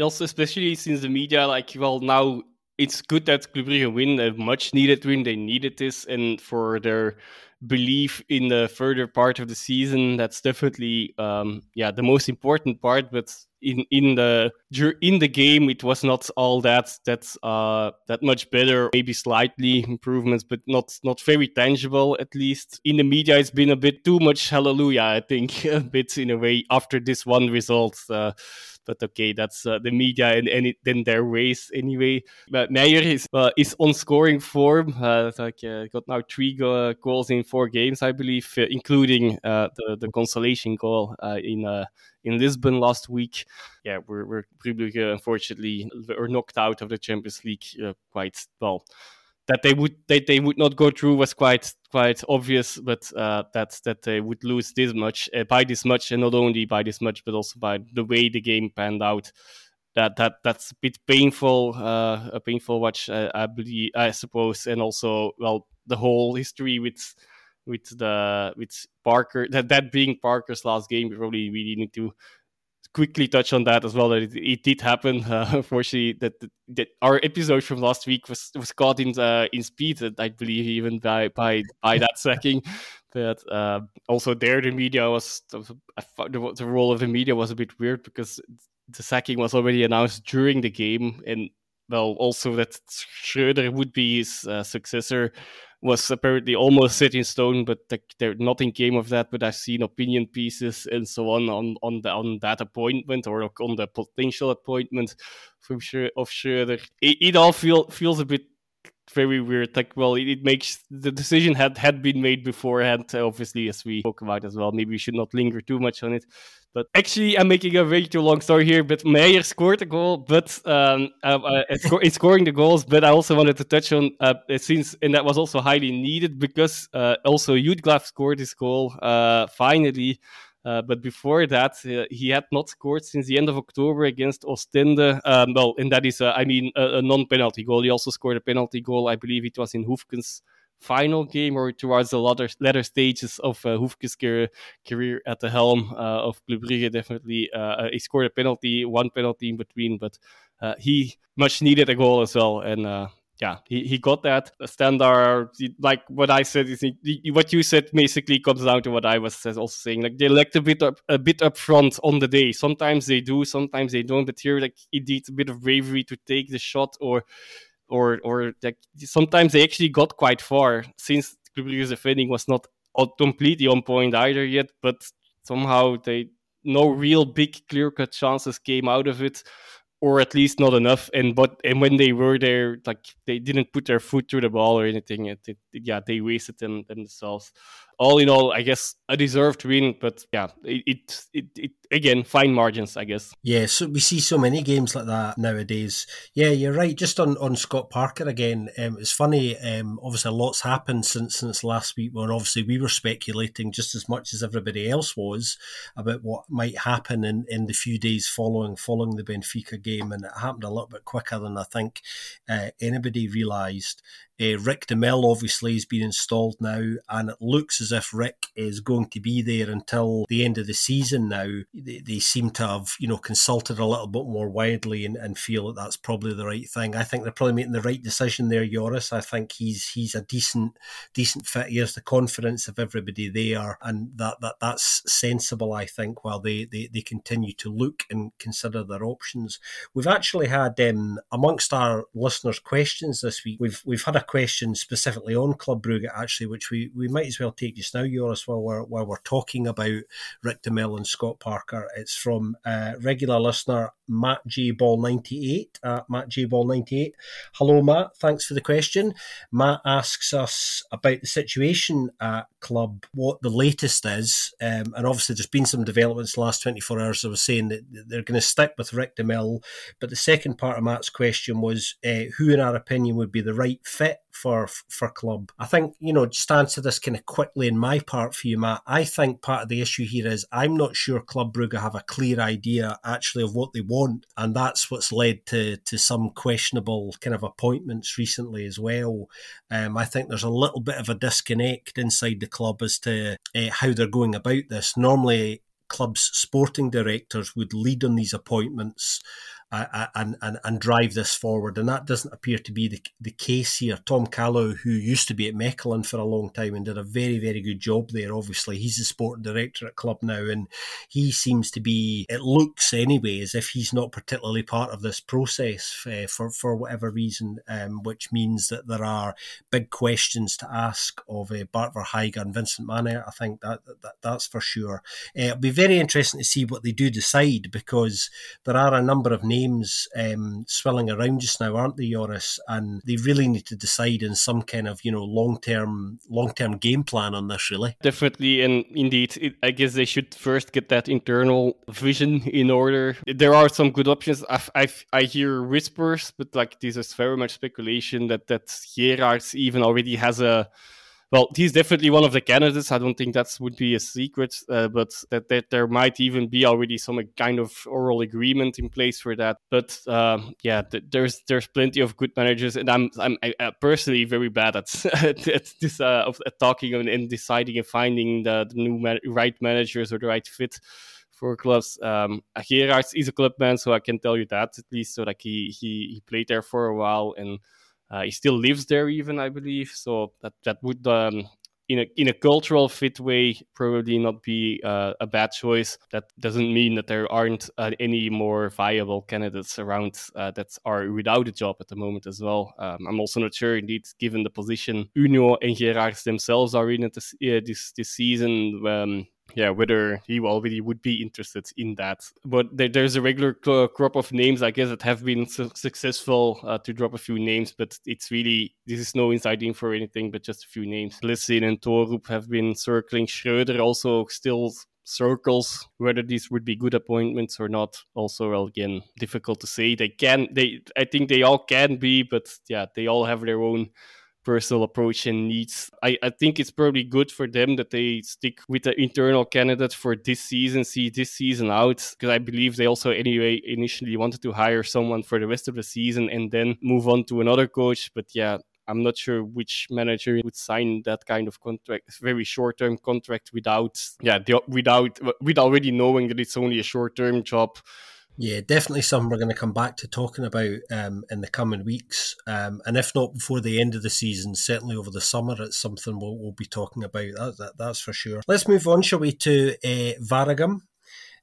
also, especially since the media, like, well, now it's good that Club Brugge win a much needed win. They needed this, and for their belief in the further part of the season, that's definitely um, yeah the most important part. But in in the in the game it was not all that that's uh that much better maybe slightly improvements but not not very tangible at least. In the media it's been a bit too much hallelujah i think *laughs* a bit in a way after this one result uh, but okay, that's uh, the media and, and then their ways anyway. But Meijer is uh, is on scoring form. Uh, like uh, got now three go- goals in four games, I believe, uh, including uh, the the consolation goal in in Lisbon last week. Yeah, we're we're unfortunately are knocked out of the Champions League quite well that they would that they would not go through was quite quite obvious, but uh, that that they would lose this much uh, by this much, and not only by this much, but also by the way the game panned out. That that that's a bit painful, uh, a painful watch, I believe, I suppose, and also well the whole history with with the with Parker that that being Parker's last game. We probably really need to quickly touch on that as well. That it, it did happen. Uh, *laughs* unfortunately, that, that our episode from last week was was caught in uh, in speed. I believe even by by by that sacking. But uh, also there, the media was the, the role of the media was a bit weird because the sacking was already announced during the game, and well, also that Schreuder would be his uh, successor was apparently almost set in stone, but there nothing came of that. But I've seen opinion pieces and so on on on, the, on that appointment or on the potential appointment from sure of Schreuder. It, it all feel, feels a bit very weird. Like, well, it, it, makes the decision had had been made beforehand. Obviously, as we spoke about as well. Maybe we should not linger too much on it. But actually, I'm making a very too long story here. But Meijer scored a goal, but um, uh, uh, in scoring the goals. But I also wanted to touch on uh, since, and that was also highly needed because uh, also Jutgla scored his goal uh, finally. Uh, but before that, uh, he had not scored since the end of October against Ostende. Um, well, and that is, uh, I mean, a, a, non-penalty goal. He also scored a penalty goal. I believe it was in Hoefkens' final game or towards the latter, latter stages of uh, Hoefkens' career at the helm uh, of Club Brugge. Definitely, uh, he scored a penalty, one penalty in between, but he much needed a goal as well. And yeah, he, he got that standard. Like what I said is he, what you said basically comes down to what I was also saying. Like they lacked a bit up a bit up front on the day. Sometimes they do, sometimes they don't. But here, like it needs a bit of bravery to take the shot or or or like sometimes they actually got quite far since Brugge's defending was not completely on point either yet, but somehow they no real big clear cut chances came out of it, or at least not enough. And but and when they were there, like they didn't put their foot through the ball or anything. It, it, yeah, they wasted them, themselves. All in all, I guess a deserved to win. But yeah, it, it, it, again fine margins, I guess. Yeah, so we see so many games like that nowadays. Yeah, you're right. Just on, on Scott Parker again, um, it's funny. Um, obviously, a lot's happened since since last week. When obviously we were speculating just as much as everybody else was about what might happen in, in the few days following following the Benfica game, and it happened a little bit quicker than I think uh, anybody realised. Uh, Rik De Mil obviously has been installed now, and it looks as if Rik is going to be there until the end of the season. Now they, they seem to have, you know, consulted a little bit more widely and, and feel that that's probably the right thing. I think they're probably making the right decision there, Joris. I think he's he's a decent decent fit. He has the confidence of everybody there, and that, that that's sensible. I think while they, they, they continue to look and consider their options. We've actually had um, amongst our listeners' questions this week. We've we've had a question specifically on Club Brugge, actually, which we, we might as well take just now, Joris, while we're, while we're talking about Rik De Mil and Scott Parker. It's from uh, regular listener Matt J Ball 98 at Matt J Ball 98. Hello, Matt. Thanks for the question. Matt asks us about the situation at club, what the latest is, um, and obviously there's been some developments the last 24 hours. I was saying that they're going to stick with Rik De Mil, but the second part of Matt's question was uh, who, in our opinion, would be the right fit for for club. I think you know just answer this kind of quickly in my part for you, Matt. I think part of the issue here is I'm not sure Club Brugge have a clear idea actually of what they want, and that's what's led to to some questionable kind of appointments recently as well. Um, I think there's a little bit of a disconnect inside the club as to uh, how they're going about this. Normally, clubs' sporting directors would lead on these appointments uh, and, and and drive this forward. And that doesn't appear to be the, the case here. Tom Caluwé, who used to be at Mechelen for a long time and did a very, very good job there, obviously, he's the sporting director at club now. And he seems to be, it looks anyway, as if he's not particularly part of this process uh, for, for whatever reason, um, which means that there are big questions to ask of uh, Bart Verhaeghe and Vincent Mannaert. I think that, that that's for sure. Uh, it'll be very interesting to see what they do decide because there are a number of names names um, swirling around just now, aren't they, Joris? And they really need to decide in some kind of you know long term long term game plan on this. Really, definitely, and indeed, it, I guess they should first get that internal vision in order. There are some good options. i i I hear whispers, but like this is very much speculation that that Geraerts even already has a well, he's definitely one of the candidates. I don't think that would be a secret, uh, but that, that there might even be already some kind of oral agreement in place for that. But um, yeah, th- there's there's plenty of good managers, and I'm I'm I, uh, personally very bad at, *laughs* at this uh, of at talking and, and, deciding and finding the, the new ma- right managers or the right fit for clubs. Um, Geraerts is a club man, so I can tell you that at least. So like he he he played there for a while and uh, he still lives there, even I believe. So that that would, um, in a in a cultural fit way, probably not be uh, a bad choice. That doesn't mean that there aren't uh, any more viable candidates around uh, that are without a job at the moment as well. Um, I'm also not sure, indeed, given the position Union and Geraerts themselves are in this uh, this this season. Um, yeah, whether he already would be interested in that. But there, there's a regular crop of names, I guess, that have been su- successful uh, to drop a few names, but it's really, this is no inside info or anything, but just a few names. Listen and Thorup have been circling. Schreuder also still circles whether these would be good appointments or not also well, again difficult to say they can they i think they all can be but yeah they all have their own personal approach and needs. I, I think it's probably good for them that they stick with the internal candidate for this season, see this season out, because I believe they also anyway initially wanted to hire someone for the rest of the season and then move on to another coach. But yeah, I'm not sure which manager would sign that kind of contract, very short-term contract without, yeah, the, without, with already knowing that it's only a short-term job. Yeah, definitely something we're going to come back to talking about um, in the coming weeks. Um, and if not before the end of the season, certainly over the summer, it's something we'll, we'll be talking about. That, that, that's for sure. Let's move on, shall we, to uh, Waregem.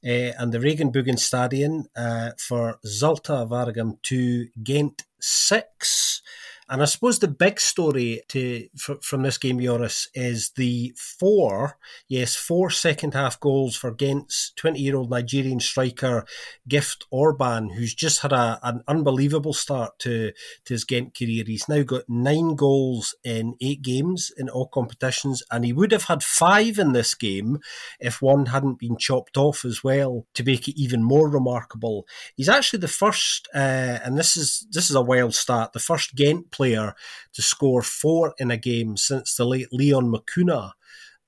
Uh, and the Regenboogstadion uh, for Zulte Waregem 2, Ghent 6. And I suppose the big story to from this game, Joris, is the four, yes, four second half goals for Ghent's 20 year old Nigerian striker Gift Orban, who's just had a, an unbelievable start to, to his Ghent career. He's now got nine goals in eight games in all competitions, and he would have had five in this game if one hadn't been chopped off as well to make it even more remarkable. He's actually the first, uh, and this is this is a wild stat, the first Ghent player to score four in a game since the late Leon Mokuna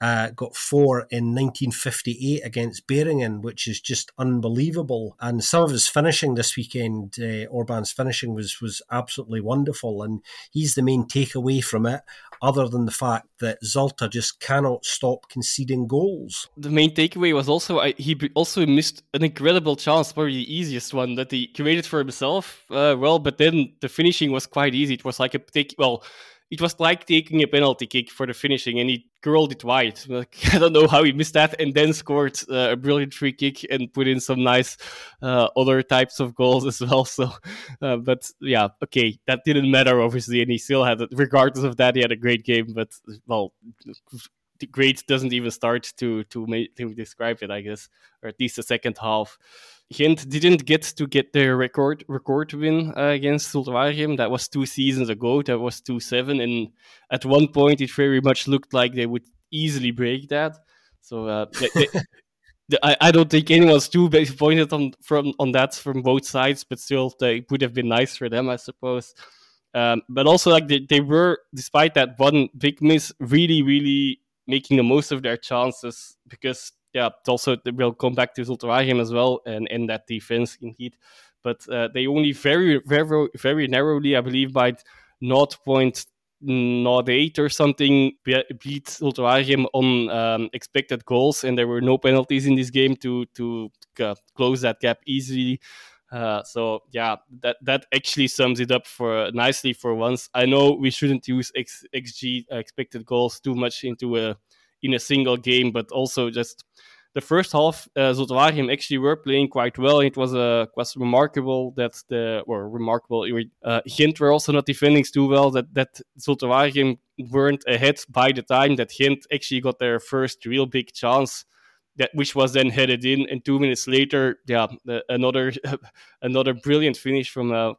uh, got four in 1958 against Beringen, which is just unbelievable. And some of his finishing this weekend, uh, Orban's finishing was was absolutely wonderful, and he's the main takeaway from it. Other than the fact that Zulte just cannot stop conceding goals. The main takeaway was also uh, he also missed an incredible chance, probably the easiest one that he created for himself. Uh, well, but then the finishing was quite easy. It was like a take well it was like taking a penalty kick for the finishing, and he curled it wide. *laughs* Like, I don't know how he missed that, and then scored uh, a brilliant free kick and put in some nice uh, other types of goals *laughs* as well. So, uh, but yeah, okay, that didn't matter obviously, and he still had, it. regardless of that, he had a great game. But well, great doesn't even start to to make, to describe it, I guess, or at least the second half. Ghent didn't get to get their record record win uh, against Waregem. That was two seasons ago. That was two seven, and at one point it very much looked like they would easily break that. So uh, *laughs* they, they, I, I don't think anyone's too disappointed on from on that from both sides, but still, they would have been nice for them, I suppose. Um, but also, like they, they were, despite that one big miss, really, really making the most of their chances because yeah, also we'll come back to Zulte as well and in that defense indeed. But uh, they only very, very, very narrowly, I believe, by 0.08 or something beat Zulte on um, expected goals, and there were no penalties in this game to to uh, close that gap easily. Uh, so yeah, that that actually sums it up for nicely for once. I know we shouldn't use X, xG expected goals too much into a in a single game, but also just the first half, uh, actually were playing quite well. It was uh, was remarkable that the or remarkable uh, Ghent were also not defending too well. That that Zulte weren't ahead by the time that Ghent actually got their first real big chance. That which was then headed in, and two minutes later, yeah, another *laughs* another brilliant finish from uh,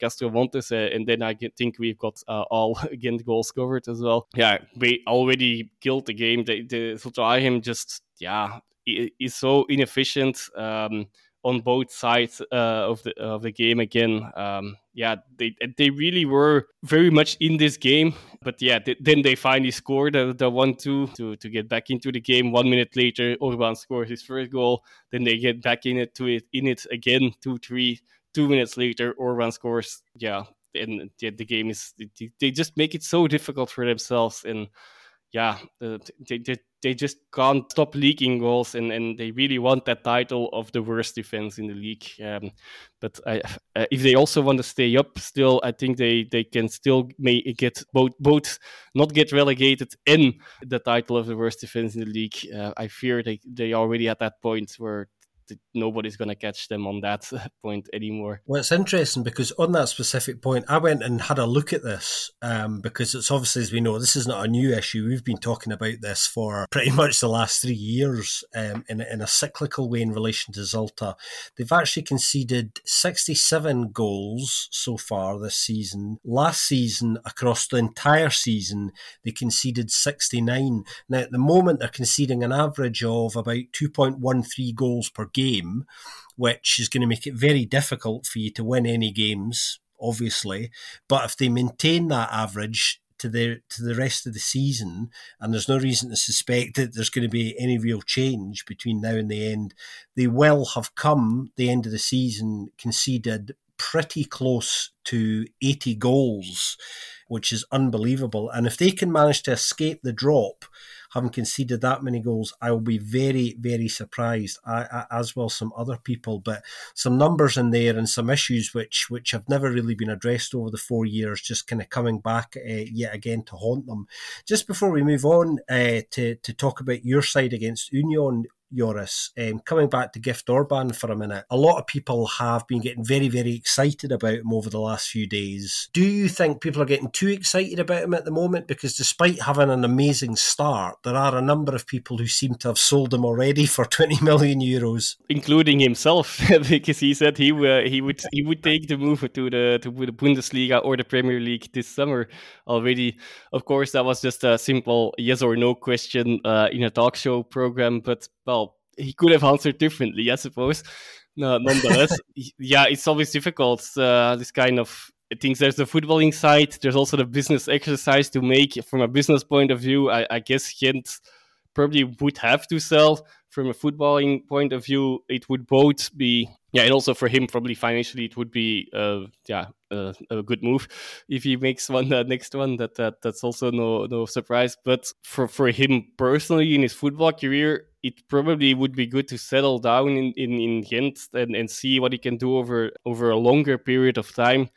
Castro Montes, uh, and then I think we've got uh, all *laughs* again goals covered as well. Yeah, we already killed the game. The, the Zulte just yeah is so inefficient um, on both sides uh, of the of the game. Again, um, yeah, they they really were very much in this game. But yeah, th- then they finally scored the, the one two to to get back into the game. One minute later, Orban scores his first goal. Then they get back in it to it in it again. Two three. Two minutes later, Orban scores. Yeah, and the, the game is they just make it so difficult for themselves and yeah, they, they, they just can't stop leaking goals, and, and they really want that title of the worst defense in the league. Um, but I, uh, if they also want to stay up, still, I think they, they can still may get both both not get relegated in the title of the worst defense in the league. Uh, I fear they they already at that point where nobody's going to catch them on that *laughs* point anymore. Well, it's interesting because on that specific point, I went and had a look at this um, because it's obviously, as we know, this is not a new issue. We've been talking about this for *laughs* pretty much the last three years um, in, in a cyclical way in relation to Zulte. They've actually conceded 67 goals so far this season. Last season, across the entire season, they conceded 69. Now, at the moment, they're conceding an average of about 2.13 goals per game game, which is going to make it very difficult for you to win any games, obviously. But if they maintain that average, to the to the rest of the season, and there's no reason to suspect that there's going to be any real change between now and the end. They will have come the end of the season conceded pretty close to 80 goals, which is unbelievable. And if they can manage to escape the drop having conceded that many goals, I will be very, very surprised, I, I, as will some other people. But some numbers in there and some issues which which have never really been addressed over the four years, just kind of coming back uh, yet again to haunt them. Just before we move on uh, to to talk about your side against Union, Joris. Um, coming back to Gift Orban for a minute, a lot of people have been getting very, very excited about him over the last few days. Do you think people are getting too excited about him at the moment? Because despite having an amazing start, there are a number of people who seem to have sold him already for *laughs* 20 million euros, including himself, *laughs* because he said he uh, he would he would take the move to the to the Bundesliga or the Premier League this summer already. Of course, that was just a simple yes or no question uh, in a talk show program, but well, he could have answered differently, I suppose. No, nonetheless, *laughs* yeah, it's always difficult. Uh, this kind of things. There's the footballing side. There's also the business exercise to make. From a business point of view, I, I guess Gent probably would have to sell. From a footballing point of view, it would both be yeah, and also for him, probably financially, it would be uh, yeah uh, a good move if he makes one uh, next one. That that that's also no no surprise. But for for him personally in his football career, it probably would be good to settle down in in, in Ghent and, and see what he can do over over a longer period of time.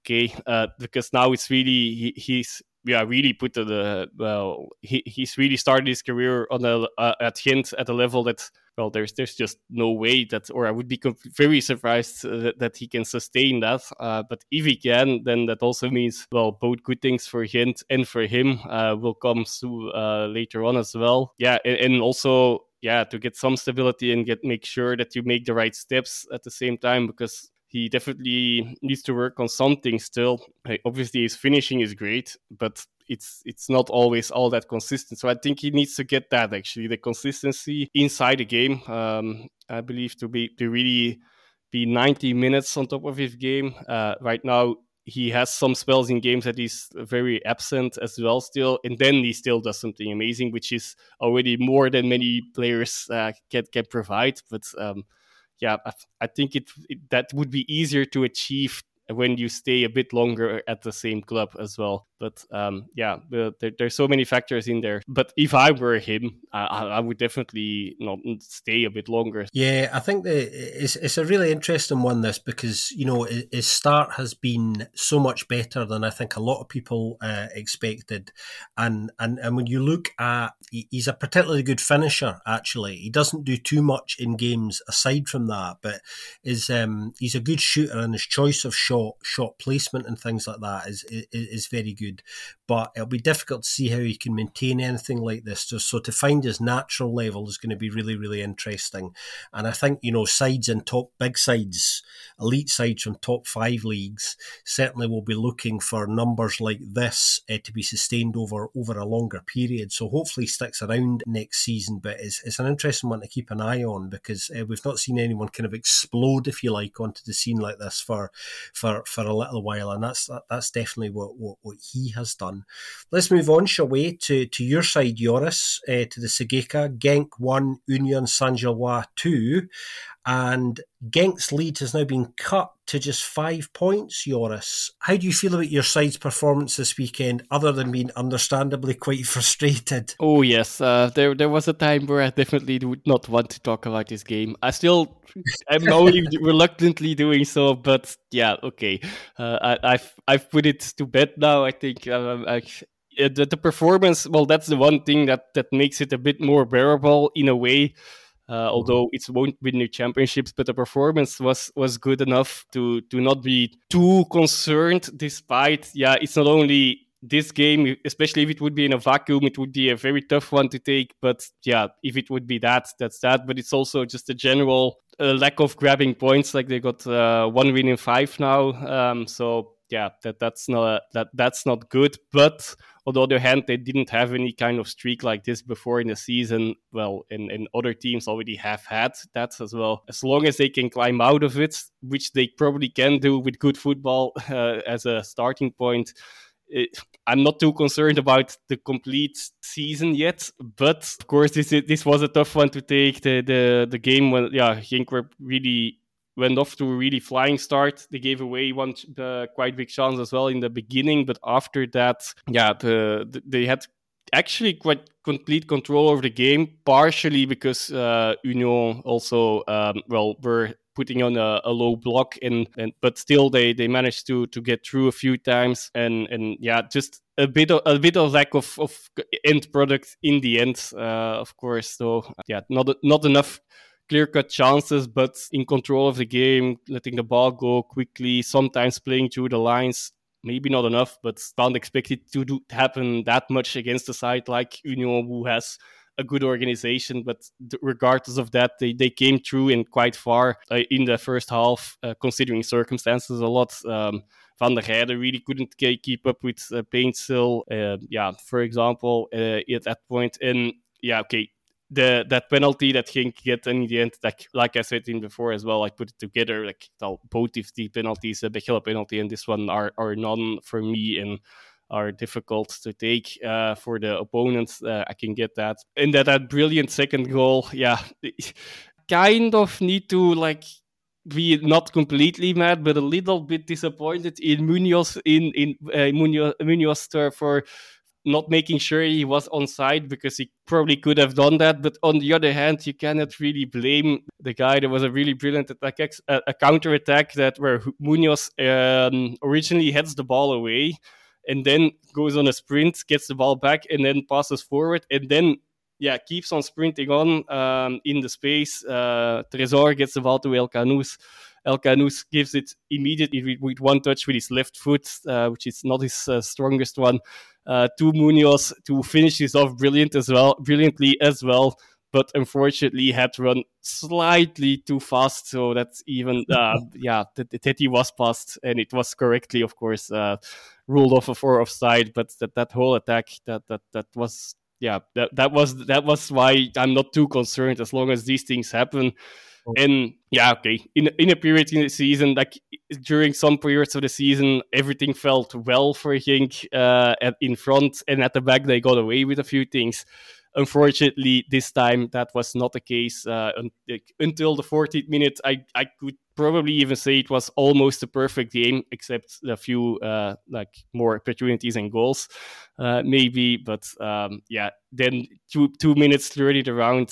Okay, uh, because now it's really he, he's yeah, really put the well, he, he's really started his career on a uh, at Ghent at a level that well, there's there's just no way that, or I would be very surprised uh, that, that, he can sustain that. Uh, but if he can, then that also means well, both good things for Ghent and for him uh, will come through uh, later on as well. Yeah, and, and also yeah, to get some stability and get make sure that you make the right steps at the same time because he definitely needs to work on something still. Obviously, his finishing is great, but it's it's not always all that consistent. So I think he needs to get that actually the consistency inside the game. Um, I believe to be to really be 90 minutes on top of his game. Uh, right now, he has some spells in games that he's very absent as well still and then he still does something amazing which is already more than many players uh, can, can provide but um, yeah, I, I think it, it, that would be easier to achieve when you stay a bit longer at the same club as well. But um, yeah, there, there's so many factors in there. But if I were him, I, I would definitely not stay a bit longer. Yeah, I think that it's, it's a really interesting one, this, because, you know, his start has been so much better than I think a lot of people uh, expected. And, and, and when you look at, he's a particularly good finisher, actually. He doesn't do too much in games aside from that, but is um, he's a good shooter and his choice of shot, shot placement and things like that is, is, is very good good. But it'll be difficult to see how he can maintain anything like this. So, so to find his natural level is going to be really, really interesting. And I think, you know, sides in top big sides, elite sides from top five leagues, certainly will be looking for numbers like this uh, to be sustained over over a longer period. So hopefully sticks around next season. But it's, it's an interesting one to keep an eye on because uh, we've not seen anyone kind of explode, if you like, onto the scene like this for for for a little while. And that's that's definitely what, what, what he has done. Let's move on, shall we, to, to your side, Joris, uh, to the Cegeka. Genk 1, Union Saint-Gilloise 2. And Genk's lead has now been cut to just five points, Joris. How do you feel about your side's performance this weekend, other than being understandably *laughs* quite frustrated? Oh, yes. Uh, there there was a time where I definitely would not want to talk about this game. I still, I'm *laughs* only reluctantly doing so, but yeah, okay. Uh, I, have I've put it to bed now. I think um, I, the, the performance, well, that's the one thing that, that makes it a bit more bearable in a way uh, mm-hmm. although it won't win new championships, but the performance was was good enough to to not be too concerned. Despite, yeah, it's not only this game, especially if it would be in a vacuum, it would be a very tough one to take. But yeah, if it would be that, that's that. But it's also just a general uh, lack of grabbing points. Like they got uh, one win in five now, um, so yeah, that that's not that that's not good. But on the other hand, they didn't have any kind of streak like this before in the season. Well, and, and other teams already have had that as well. As long as they can climb out of it, which they probably can do with good football *laughs* uh, as a starting point. It, I'm not too concerned about the complete season yet, but of course this this was a tough one to take. The the the game when yeah, Genk were really went off to a really flying start. They gave away one uh, quite big chance as well in the beginning, but after that, yeah, the, the, they had actually quite complete control over the game, partially because uh, Union also um, well were putting on a, a, low block and, and but still they they managed to to get through a few times and and yeah just a bit of a bit of lack of, of end product in the end uh, of course so yeah not not enough clear cut chances, but in control of the game, letting the ball go quickly, sometimes playing through the lines. Maybe not enough, but can't expect it to do, happen that much against a side like Union, who has a good organization. But regardless of that, they, they came through and quite far uh, in the first half, uh, considering circumstances a lot. Um, Van der Heyden really couldn't keep up with uh, Paintsil, uh, yeah, for example, uh, at that point. And yeah, okay, the that penalty that Genk get in the end, like like I said in before as well, I put it together. Like both of the penalties, a Bechela penalty and this one are are none for me and are difficult to take uh, for the opponents. Uh, I can get that. And that that brilliant second goal, yeah, *laughs* kind of need to like be not completely mad, but a little bit disappointed in Munoz in in uh, Munoz, Munoz for not making sure he was on side because he probably could have done that. But on the other hand, you cannot really blame the guy. There was a really brilliant attack, a, a counter attack that where Munoz um, originally heads the ball away and then goes on a sprint, gets the ball back, and then passes forward, and then yeah keeps on sprinting on um, in the space. Uh, gets the ball to El Khannouss. Elkanouz gives it immediately with one touch with his left foot, uh, which is not his uh, strongest one uh, to Munoz to finish this off brilliant as well, brilliantly as well. But unfortunately, had run slightly too fast, so that's even uh, *laughs* yeah, that, he was passed, and it was correctly, of course, uh, ruled off for offside. But that that whole attack, that that that was yeah, that that was that was why I'm not too concerned as long as these things happen. And yeah, okay. In in a period in the season, like during some periods of the season, everything felt well for Genk uh, at, in front and at the back. They got away with a few things. Unfortunately, this time that was not the case. Uh, until the 14th minute, I, I could probably even say it was almost a perfect game, except a few uh, like more opportunities and goals, uh, maybe. But um, yeah, then two two minutes thirty the round,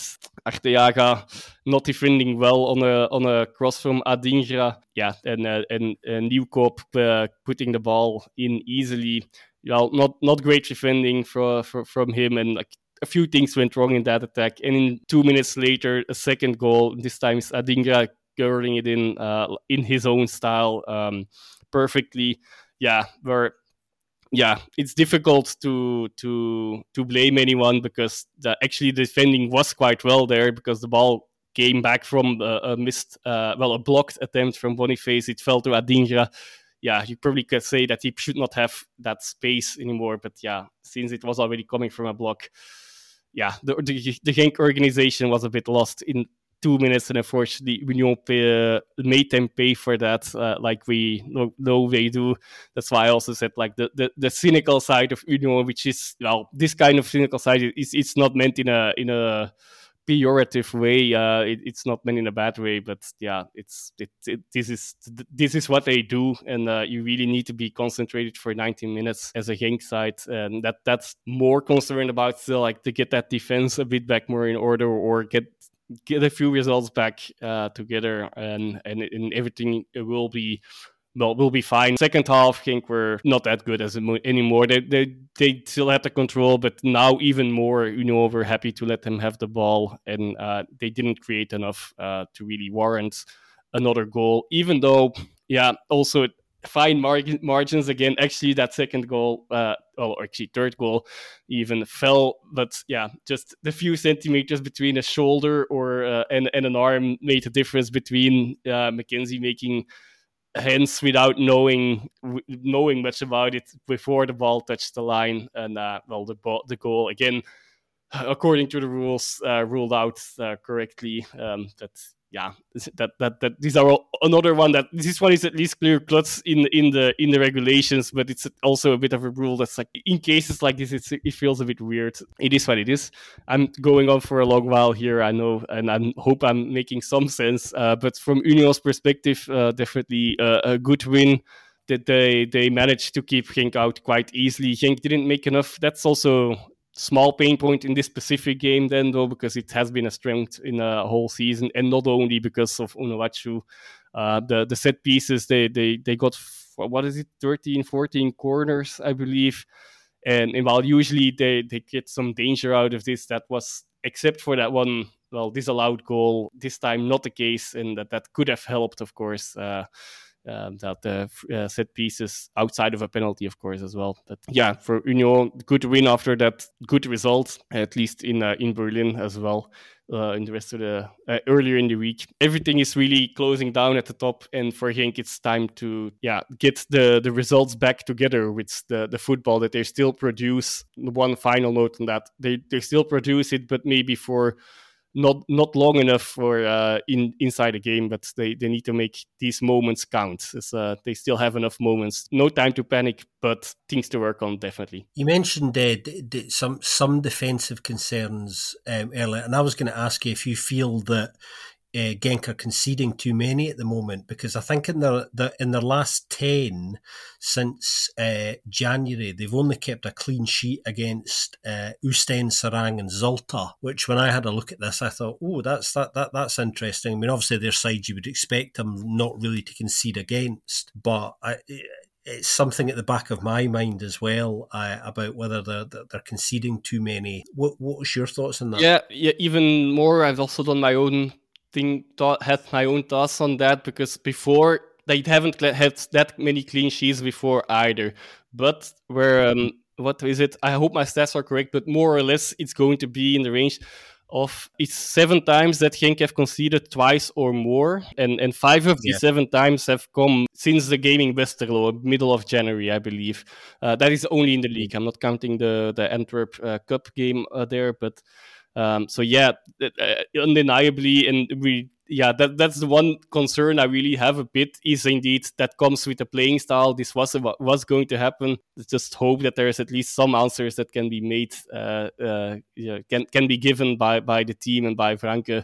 Arteaga not defending well on a on a cross from Adingra. Yeah, and uh, and, and Nieuwkoop uh, putting the ball in easily. Well, not not great defending for, for from him, and like a few things went wrong in that attack. And in two minutes later, a second goal. This time is Adingra curling it in uh, in his own style um, perfectly. Yeah, where yeah, it's difficult to to to blame anyone because the, actually the defending was quite well there because the ball came back from a, a missed, uh, well, a blocked attempt from Boniface. It fell to Adingra. Yeah, you probably could say that he should not have that space anymore. But yeah, since it was already coming from a block, yeah, the, the, the Genk organization was a bit lost in two minutes, and unfortunately, Union pay, uh, made them pay for that, uh, like we know, know, they do. That's why I also said like the, the, the cynical side of Union, which is well, this kind of cynical side is it's not meant in a in a pejorative way. Uh, it, it's not meant in a bad way, but yeah, it's it, it this is this is what they do, and uh, you really need to be concentrated for 19 minutes as a Genk side, and that that's more concerned about still like to get that defense a bit back more in order or get get a few results back uh, together, and, and and everything will be well, we'll be fine. Second half, I think we're not that good as anymore. They, they they still had the control, but now even more, you know, we're happy to let them have the ball, and uh, they didn't create enough uh, to really warrant another goal. Even though, yeah, also fine margin, margins again. Actually, that second goal, uh, or actually third goal, even fell. But yeah, just the few centimeters between a shoulder or uh, and and an arm made a difference between uh, McKenzie making hands without knowing knowing much about it before the ball touched the line, and uh, well, the ball, the goal again. According to the rules, uh, ruled out uh, correctly. Um, that yeah, that that that these are all, another one that this one is at least clear cuts in in the in the regulations, but it's also a bit of a rule that's like in cases like this, it feels a bit weird. It is what it is. I'm going on for a long while here, I know, and I hope I'm making some sense. Uh, but from Union's perspective, uh, definitely a good win that they they managed to keep Genk out quite easily. Genk didn't make enough. That's also small pain point in this specific game then though because it has been a strength in a whole season and not only because of Onuachu uh, the the set pieces they they they got what is it 13 14 corners I believe. And, and while usually they they get some danger out of this that was except for that one well disallowed goal this time not the case and that that could have helped of course. Uh, um, that uh, set pieces outside of a penalty, of course, as well. But yeah, for Union, good win after that, good result, at least in uh, in Berlin as well. Uh, in the rest of the uh, earlier in the week, everything is really closing down at the top, and for Genk, it's time to yeah get the the results back together with the the football that they still produce. One final note on that: they they still produce it, but maybe for not not long enough for uh, in inside the game, but they, they need to make these moments count. Uh, they still have enough moments. No time to panic, but things to work on definitely. You mentioned uh, d- d- some some defensive concerns um, earlier, and I was going to ask you if you feel that uh, Genk are conceding too many at the moment because I think in their, the in their last ten since uh, January they've only kept a clean sheet against uh, Oostende, Seraing, and Zulte. Which when I had a look at this, I thought, oh, that's that, that that's interesting. I mean, obviously their side you would expect them not really to concede against, but I, it's something at the back of my mind as well uh, about whether they're, they're conceding too many. What what was your thoughts on that? Yeah, yeah, even more. I've also done my own think had my own thoughts on that because before they haven't had that many clean sheets before either. But where um, what is it? I hope my stats are correct, but more or less it's going to be in the range of it's seven times that Genk have conceded twice or more, and and five of these yeah. seven times have come since the gaming Westerlo, middle of January, I believe. Uh, that is only in the league. I'm not counting the the Antwerp uh, Cup game uh, there, but um, so yeah, uh, undeniably, and we yeah that that's the one concern I really have a bit is indeed that comes with the playing style. This was was going to happen. Let's just hope that there is at least some answers that can be made, uh, uh, yeah, can can be given by by the team and by Vrancken uh,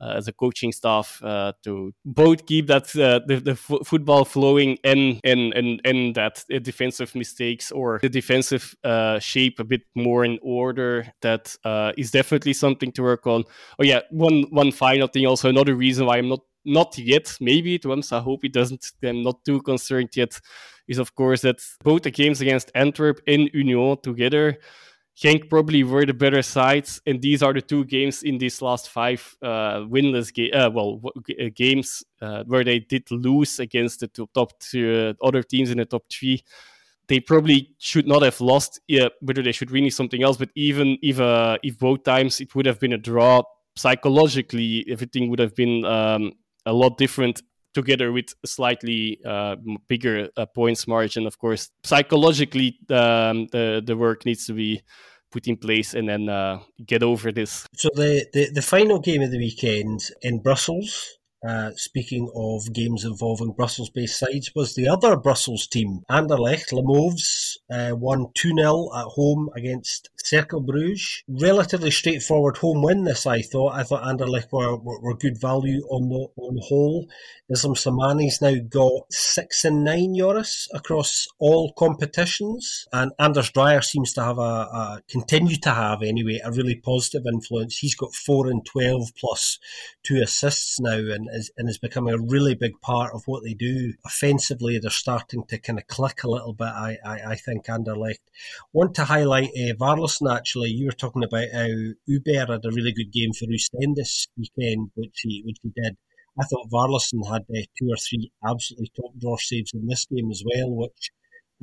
as a coaching staff uh, to both keep that uh, the, the f- football flowing and and and and that defensive mistakes or the defensive shape a bit more in order. That is definitely something to work on. Oh yeah, one one final thing. Also, another reason why I'm not not yet. Maybe it once. I hope it doesn't. I'm not too concerned yet. Is of course that both the games against Antwerp and Union together Genk probably were the better sides, and these are the two games in these last five uh, winless ga- uh, well w- uh, games uh, where they did lose against the top two, uh, other teams in the top three. They probably should not have lost. Yeah, whether they should win is something else. But even if uh, if both times it would have been a draw, psychologically everything would have been um, a lot different together with slightly uh, bigger uh, points margin. Of course, psychologically, um, the the work needs to be put in place and then uh, get over this. So the, the the final game of the weekend in Brussels uh, speaking of games involving Brussels based sides, was the other Brussels team. Anderlecht, Le Mauves, uh, won 2 0 at home against Cercle Bruges. Relatively straightforward home win, this I thought. I thought Anderlecht were, were, were good value on the, on the whole. Islam Slimani's now got 6 and 9 Joris across all competitions. And Anders Dreyer seems to have a, a continue to have anyway, a really positive influence. He's got 4 and 12 plus two assists now. And is, and is becoming a really big part of what they do. Offensively, they're starting to kind of click a little bit, I, I, I think, Anderlecht. Want to highlight uh, Warleson, actually. You were talking about how Huber had a really good game for Oostende this weekend, which he, which he did. I thought Warleson had uh, two or three absolutely top drawer saves in this game as well, which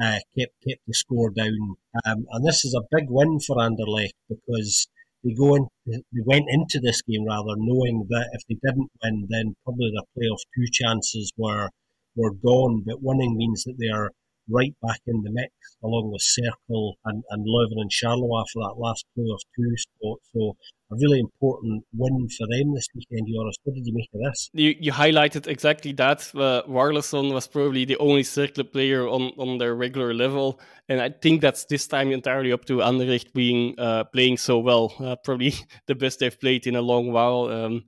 uh, kept kept the score down. Um, and this is a big win for Anderlecht because they go in, they went into this game rather knowing that if they didn't win, then probably their playoff two chances were were gone. But winning means that they are right back in the mix along with Cercle and, and Leuven and Charleroi for that last playoff two spot. So a really important win for them this weekend, Joris. What did you make of this? You, you highlighted exactly that. Uh, Warleson was probably the only Cercle player on, on their regular level. And I think that's this time entirely up to Anderlecht being uh, playing so well. Uh, probably *laughs* the best they've played in a long while. Um,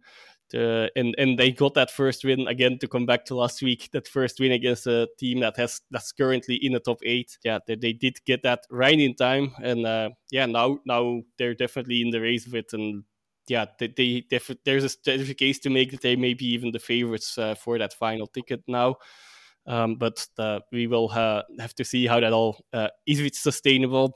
Uh, and and they got that first win again to come back to last week. That first win against a team that has that's currently in the top eight. Yeah, they, they did get that right in time, and uh, yeah, now now they're definitely in the race with it. And yeah, they, they def- there's a a case to make that they may be even the favorites uh, for that final ticket now. Um, but uh, we will uh, have to see how that all uh, is it sustainable.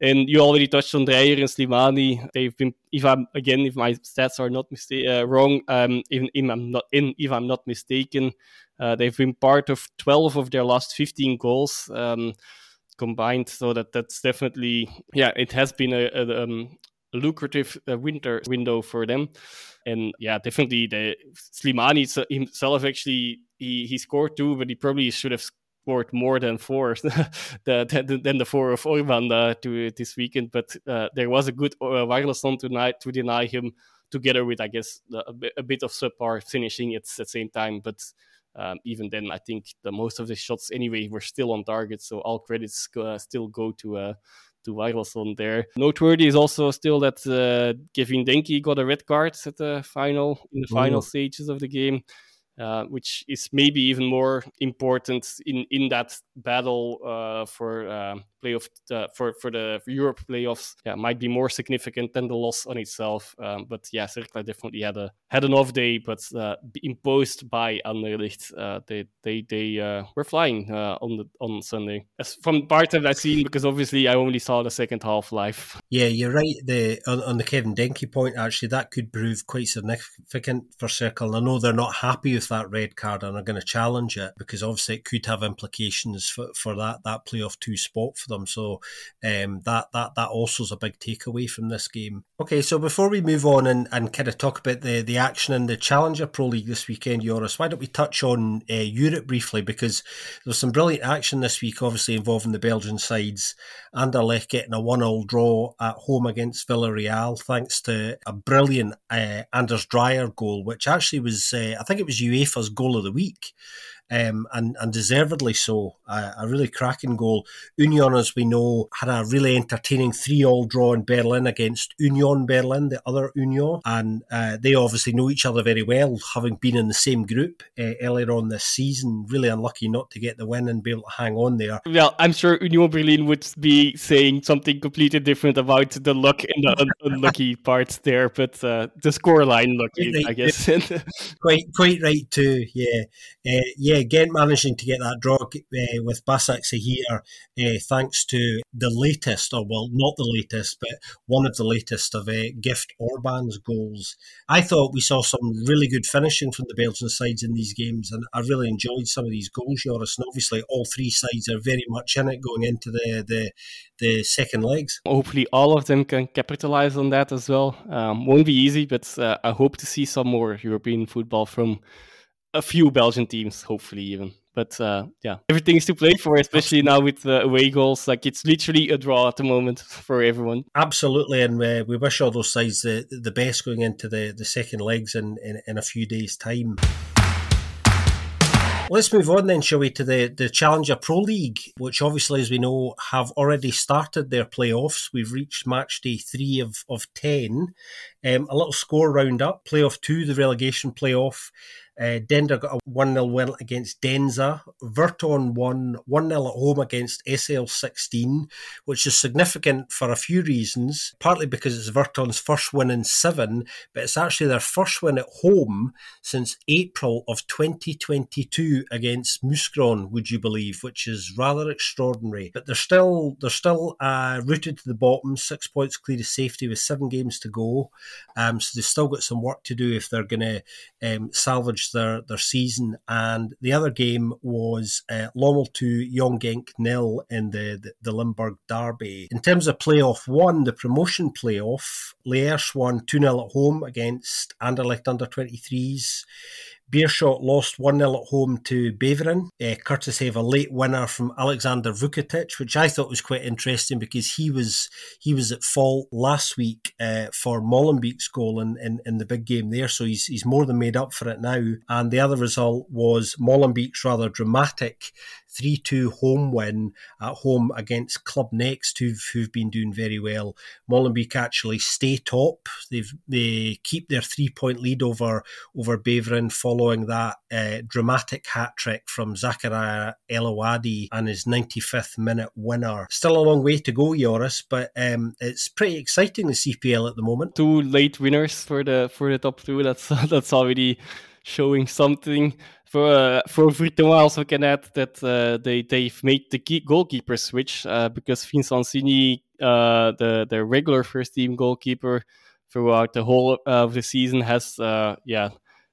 And you already touched on Dreyer and Slimani. They've been, if I'm again, if my stats are not mista- uh, wrong, um, if, if, I'm not in, if I'm not mistaken, uh, they've been part of 12 of their last 15 goals um, combined. So that that's definitely, yeah, it has been a, a, um, lucrative uh, winter window for them. And yeah, definitely the Slimani himself actually he he scored two, but he probably should have scored more than four *laughs* the, than the four of Orban uh, to this weekend. But uh, there was a good uh, on tonight to deny him, together with I guess a, bit, a bit of subpar finishing at the same time. But um, even then, I think the most of the shots anyway were still on target. So all credits uh, still go to uh, to Warleson there. Noteworthy is also still that uh, Kevin Denkey got a red card at the final in the final Ooh. stages of the game. Uh, which is maybe even more important in, in that battle uh, for uh, playoff uh, for for the Europe playoffs. Yeah, might be more significant than the loss on itself. Um, but yeah, Cercle definitely had a had an off day, but uh, imposed by Anderlecht. they they they were flying on the on Sunday. As from part of that I've because obviously I only saw the second half live. Yeah, you're right. The on, on the Kevin Denkey point, actually, that could prove quite significant for Cercle. I know they're not happy with that red card and are going to challenge it because obviously it could have implications for, for that that playoff two spot for them. So um, that that that also is a big takeaway from this game. Okay, so before we move on and, and kind of talk about the, the action in the Challenger Pro League this weekend, Joris, why don't we touch on uh, Europe briefly because there's some brilliant action this week, obviously involving the Belgian sides. Anderlecht getting a one-all draw at home against Villarreal thanks to a brilliant uh, Anders Dreyer goal, which actually was uh, I think it was UEFA's goal of the week um, and, and deservedly so. A, a, really cracking goal. Union, as we know, had a really entertaining 3 all draw in Berlin against Union Berlin, the other Union. And uh, they obviously know each other very well, having been in the same group uh, earlier on this season. Really unlucky not to get the win and be able to hang on there. Well, I'm sure Union Berlin would be saying something completely different about the luck and the un- unlucky *laughs* parts there, but uh, the scoreline lucky, right, I guess. *laughs* quite, quite right, too. Yeah, yeah. Uh, again managing to get that draw uh, with Basaksehir, uh, thanks to the latest, or well, not the latest, but one of the latest of Gift Orban's goals. I thought we saw some really good finishing from the Belgian sides in these games, and I really enjoyed some of these goals, Joris. And obviously, all three sides are very much in it going into the the, the second legs. Hopefully, all of them can capitalize on that as well. Um, won't be easy, but uh, I hope to see some more European football from a few Belgian teams, hopefully even. But uh, yeah, everything is to play for, especially now with the away goals. Like it's literally a draw at the moment *laughs* for everyone. Absolutely, and uh, we wish all those sides the the best going into the, the second legs in, in, in a few days' time. Let's move on then, shall we, to the, the Challenger Pro League, which obviously, as we know, have already started their playoffs. We've reached match day three of, of 10. Um, a little score round up. Playoff two, the relegation playoff. Uh, Dender got a 1 0 win against Deinze. Virton won 1 0 at home against SL 16, which is significant for a few reasons. Partly because it's Virton's first win in seven, but it's actually their first win at home since April of 2022 against Mouscron, would you believe, which is rather extraordinary. But they're still they're still uh, rooted to the bottom, six points clear of safety with seven games to go. Um, so they've still got some work to do if they're going to um, salvage their, their season. And the other game was uh, Lommel 2, Young Genk nil in the, the, the, Limburg Derby. In terms of playoff one, the promotion playoff, Lierse won 2 0 at home against Anderlecht under 23s. Beerschot lost 1 0 at home to Beveren, uh, courtesy of a late winner from Alexander Vukotic, which I thought was quite interesting because he was he was at fault last week uh, for Molenbeek's goal in, in, in, the big game there, so he's, he's more than made up for it now. And the other result was Molenbeek's rather dramatic 3 2 home win at home against Club Next, who've, who've been doing very well. Molenbeek actually stay top. They've, they keep their three point lead over, over Beveren following that uh, dramatic hat trick from Zakaria El Ouahdi and his 95th minute winner. Still a long way to go, Joris, but um, it's pretty exciting the CPL at the moment. Two late winners for the for the top two. That's *laughs* that's already showing something. For for eh, Virton, I also can add that uh, eh, they they've made the goalkeeper switch uh, because Vincent Sini, uh, the the regular first team goalkeeper throughout the whole of the season, has yeah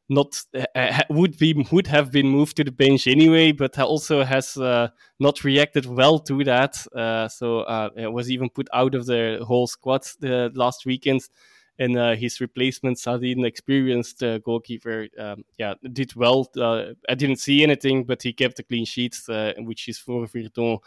not would be would have been moved to the bench anyway, but also has not reacted well to that. So it was even put out of the whole squad the last weekend and uh, his replacement, Sadin, experienced goalkeeper, um, yeah, did well. Uh, I didn't see anything, but he kept the clean sheets, uh, which is for Virton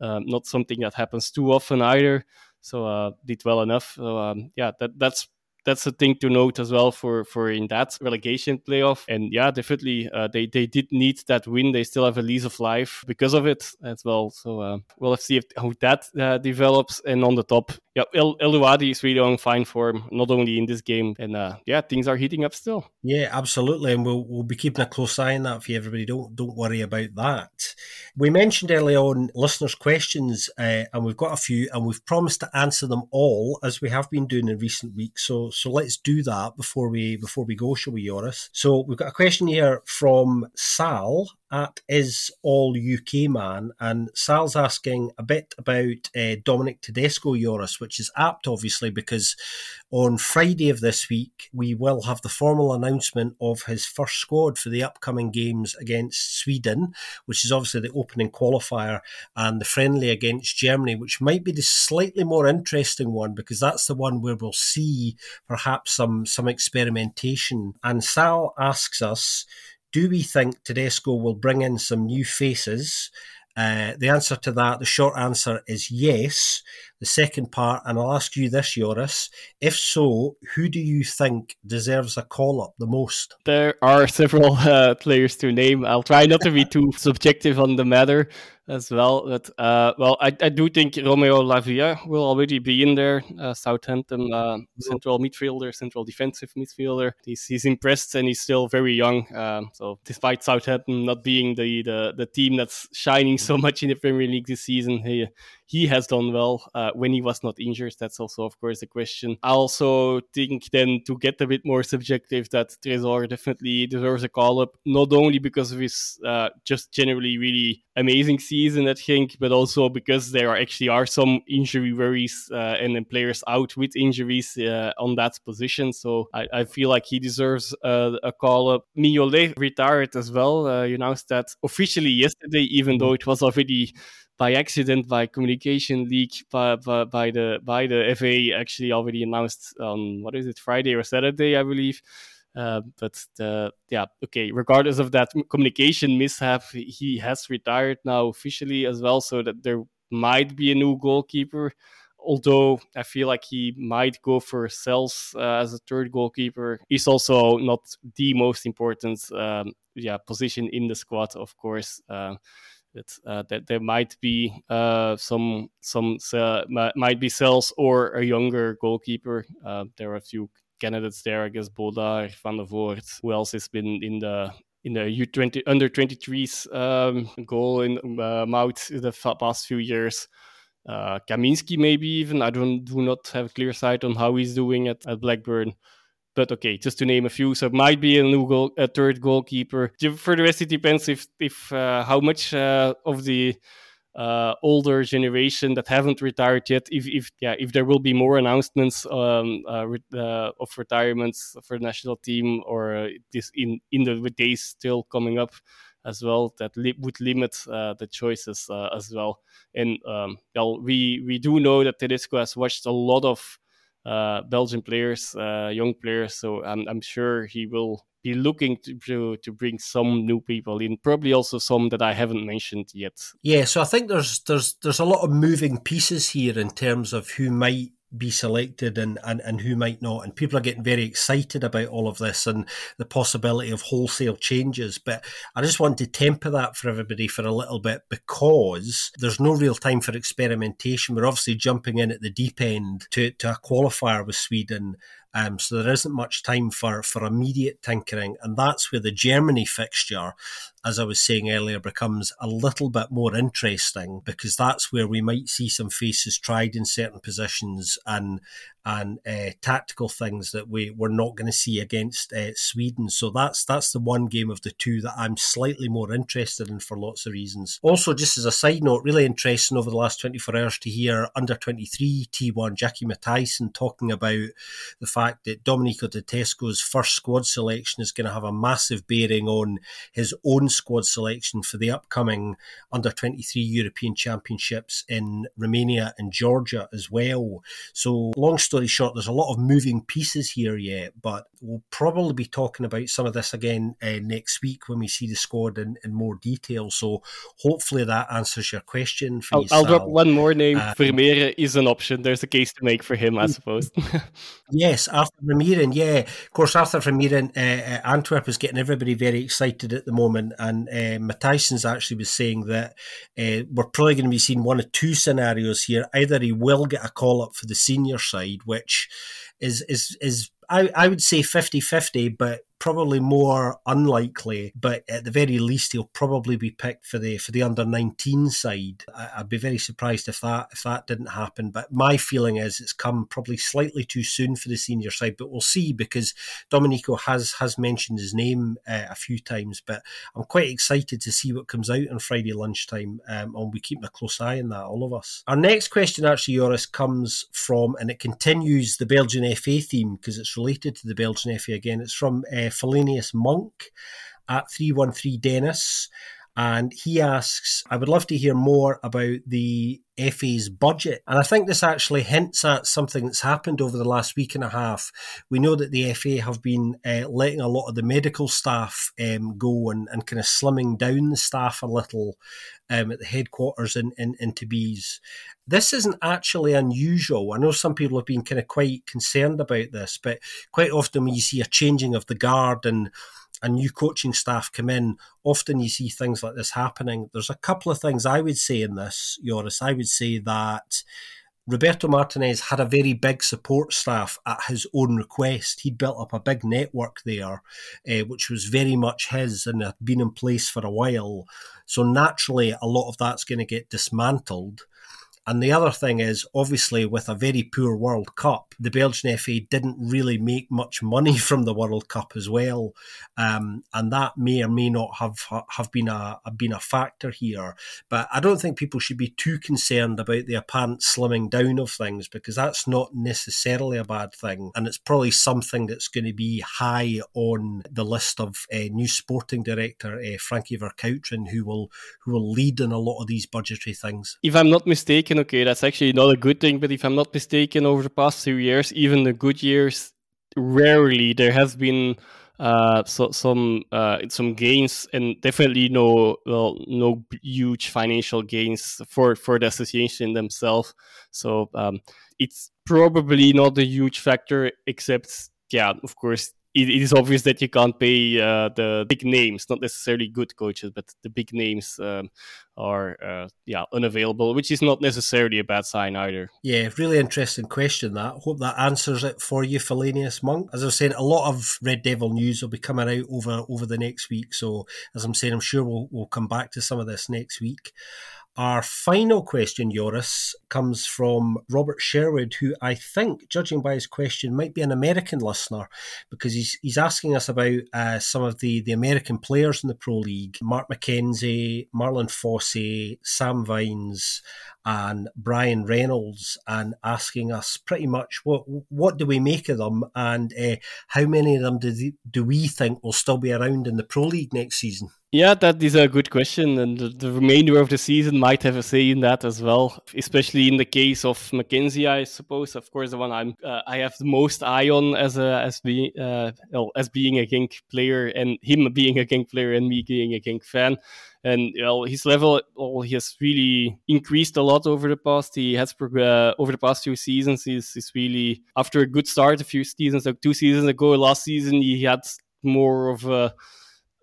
um, not something that happens too often either. So did well enough. So um, yeah, that that's that's a thing to note as well for for in that relegation playoff. And yeah, definitely uh, they they did need that win. They still have a lease of life because of it as well. So uh, we'll see if, how that uh, develops. And on the top, yeah, El Elouadi is really on fine form, not only in this game. And uh, yeah, things are heating up still. Yeah, absolutely. And we'll we'll be keeping a close eye on that for you, everybody. Don't don't worry about that. We mentioned early on listeners' questions, uh, and we've got a few, and we've promised to answer them all as we have been doing in recent weeks. So so let's do that before we before we go, shall we, Joris? So we've got a question here from Sal, at Is All UK Man, and Sal's asking a bit about uh, Domenico Tedesco Joris, which is apt, obviously, because on Friday of this week we will have the formal announcement of his first squad for the upcoming games against Sweden, which is obviously the opening qualifier, and the friendly against Germany, which might be the slightly more interesting one because that's the one where we'll see perhaps some some experimentation. And Sal asks us do we think Tedesco will bring in some new faces? Uh, the answer to that, the short answer is yes. The second part, and I'll ask you this, Joris. If so, who do you think deserves a call up the most? There are several *laughs* uh, players to name. I'll try not to be too *laughs* subjective on the matter as well. But uh, well, I, I do think Romeo Lavia will already be in there. Uh, Southampton uh, central midfielder, central defensive midfielder. He's, he's impressed and he's still very young. Um, so despite Southampton not being the, the the team that's shining so much in the Premier League this season, he he has done well uh, when he was not injured. That's also, of course, a question. I also think then to get a bit more subjective, that Tresor definitely deserves a call up, not only because of his uh, just generally really amazing season, I think, but also because there are actually are some injury worries uh, and then players out with injuries uh, on that position. So I, I, feel like he deserves a call up. Mignolet retired as well. Uh, you announced that officially yesterday, even though it was already by accident by communication leak by, by, by, the by the FA actually already announced on what is it Friday or Saturday I believe. Uh, but uh, yeah, okay. Regardless of that communication mishap, he has retired now officially as well, so that there might be a new goalkeeper. Although I feel like he might go for Sels uh, as a third goalkeeper, he's also not the most important um, yeah position in the squad, of course. Uh, that uh, that there might be uh, some some uh, might be Sels or a younger goalkeeper. Uh, there are a few candidates there, I guess. Bodart, Van der Voort. Who else has been in the in the U20 under 23s um, goal in uh, Mout the past few years? Uh, Kaminski, maybe even. I don't do not have clear sight on how he's doing at, at Blackburn. But okay, just to name a few, so it might be a new goal, a third goalkeeper. For the rest, it depends if if uh, how much uh, of the uh, older generation that haven't retired yet. If, if yeah, if there will be more announcements um, uh, uh, of retirements for the national team, or this in in the days still coming up as well, that li- would limit uh, the choices uh, as well. And um, well, we we do know that Tedesco has watched a lot of uh, Belgian players, young players. So I'm, I'm sure he will be looking to, to, to bring some new people in, probably also some that I haven't mentioned yet. Yeah, so I think there's there's there's a lot of moving pieces here in terms of who might be selected and, and, and who might not. And people are getting very excited about all of this and the possibility of wholesale changes. But I just want to temper that for everybody for a little bit because there's no real time for experimentation. We're obviously jumping in at the deep end to, to a qualifier with Sweden. Um, so there isn't much time for, for immediate tinkering. And that's where the Germany fixture, as I was saying earlier, becomes a little bit more interesting because that's where we might see some faces tried in certain positions and and uh, tactical things that we we're not going to see against uh, Sweden. So that's that's the one game of the two that I'm slightly more interested in for lots of reasons. Also, just as a side note, really interesting over the last 24 hours to hear under 23 T1 Jacky Mathijssen talking about the fact that Domenico Tedesco's first squad selection is going to have a massive bearing on his own squad selection for the upcoming under 23 European Championships in Romania and Georgia as well. So long story short, there's a lot of moving pieces here yet, but we'll probably be talking about some of this again uh, next week when we see the squad in, in more detail. So hopefully that answers your question. For I'll, you, I'll drop one more name. Uh, Vermeeren is an option. There's a case to make for him, I suppose. *laughs* yes, Arthur Vermeeren. Yeah, of course, Arthur Vermeeren. Uh, Antwerp is getting everybody very excited at the moment, and uh, actually was saying that uh, we're probably going to be seeing one of two scenarios here. Either he will get a call up for the senior side, which is is is I, I would say 50-50, but probably more unlikely, but at the very least, he'll probably be picked for the for the under nineteen side. I, would be very surprised if that if that didn't happen. But my feeling is it's come probably slightly too soon for the senior side. But we'll see because Domenico has has mentioned his name uh, a few times. But I'm quite excited to see what comes out on Friday lunchtime, um, and we keep a close eye on that, all of us. Our next question, actually, Joris, comes from and it continues the Belgian FA theme because it's related to the Belgian FA again. It's from. Uh, Felinius Monk at 313 Dennis. And he asks, I would love to hear more about the FA's budget. And I think this actually hints at something that's happened over the last week and a half. We know that the FA have been uh, letting a lot of the medical staff um, go and, and kind of slimming down the staff a little um, at the headquarters in, in, in Bees. This isn't actually unusual. I know some people have been kind of quite concerned about this, but quite often when you see a changing of the guard and a new coaching staff come in, often you see things like this happening. There's a couple of things I would say in this, Joris. I would say that Roberto Martinez had a very big support staff at his own request. He'd built up a big network there, uh, which was very much his and had been in place for a while. So naturally, a lot of that's going to get dismantled. And the other thing is, obviously, with a very poor World Cup, the Belgian FA didn't really make much money *laughs* from the World Cup as well, um, and that may or may not have have been a been a factor here. But I don't think people should be too concerned about the apparent slimming down of things because that's not necessarily a bad thing, and it's probably something that's going to be high on the list of uh, new sporting director uh, Frankie Vercauteren, who will who will lead in a lot of these budgetary things. If I'm not mistaken okay, that's actually not a good thing. But if I'm not mistaken, over the past few years, even the good years, rarely there has been uh, so, some uh, some gains and definitely no well no huge financial gains for for the association themselves. So um, it's probably not a huge factor, except yeah, of course it, it is obvious that you can't pay uh, the big names, not necessarily good coaches, but the big names um, are uh, yeah unavailable, which is not necessarily a bad sign either. Yeah, really interesting question. That hope that answers it for you, Felinius Monk. As I was saying, a lot of Red Devil news will be coming out over over the next week. So as I'm saying, I'm sure we'll we'll come back to some of this next week. Our final question, Joris, comes from Robert Sherwood, who I think, judging by his question, might be an American listener because he's he's asking us about uh, some of the, the American players in the Pro League. Mark McKenzie, Marlon Fossey, Sam Vines, and Bryan Reynolds, and asking us pretty much what what do we make of them and uh, how many of them do, do we think will still be around in the Pro League next season? Yeah, that is a good question, and the, the, remainder of the season might have a say in that as well. Especially in the case of McKenzie, I suppose. Of course, the one I'm uh, I have the most eye on as a as be uh, well, as being a Genk player, and him being a Genk player, and me being a Genk fan. And well, his level, well, he has really increased a lot over the past. He has uh, over the past few seasons. He's, he's really after a good start a few seasons, like two seasons ago. Last season, he had more of a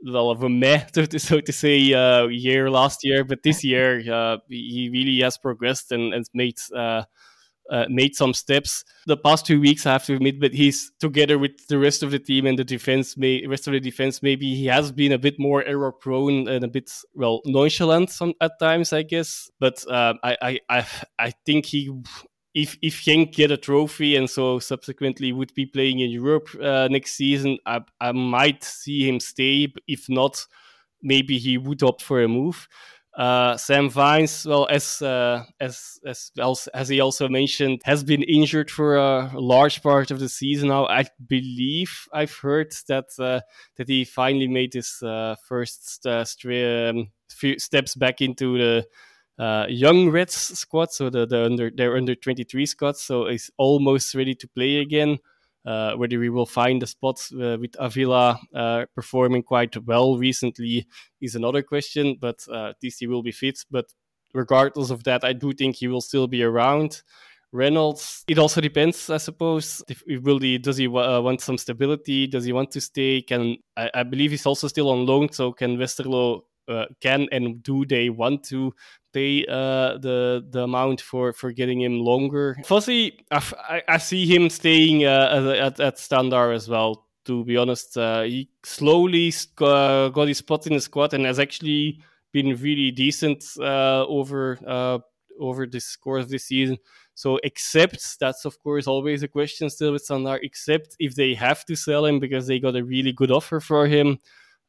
well of a meh, *laughs* so to, so to say, uh, year last year. But this year, uh, he really has progressed and, and made uh, uh, made some steps. The past two weeks, I have to admit, but he's together with the rest of the team and the defense, may, rest of the defense, maybe he has been a bit more error prone and a bit well nonchalant some, at times, I guess. But uh, I, I, I, I think he if if Genk get a trophy and so subsequently would be playing in Europe uh, next season, I, I might see him stay. If not, maybe he would opt for a move. Uh, Sam Vines, well, as uh, as as as he also mentioned, has been injured for a large part of the season now. I believe I've heard that uh, that he finally made his uh, first uh, um, few steps back into the uh, young Reds squad, so the, the under their under 23 squad, so is almost ready to play again. Uh, whether we will find the spots uh, with Avila uh, performing quite well recently is another question, but uh, DC will be fit. But regardless of that, I do think he will still be around. Reynolds, it also depends, I suppose. If, if will he does he uh, want some stability? Does he want to stay? Can I, I believe he's also still on loan, so can Westerlo uh, can and do they want to pay uh, the the amount for for getting him longer. Fossey, I, I see him staying uh, at at Standard as well. To be honest, uh, he slowly got his spot in the squad and has actually been really decent uh, over uh, over this course of this season. So, except that's of course always a question still with Standard. Except if they have to sell him because they got a really good offer for him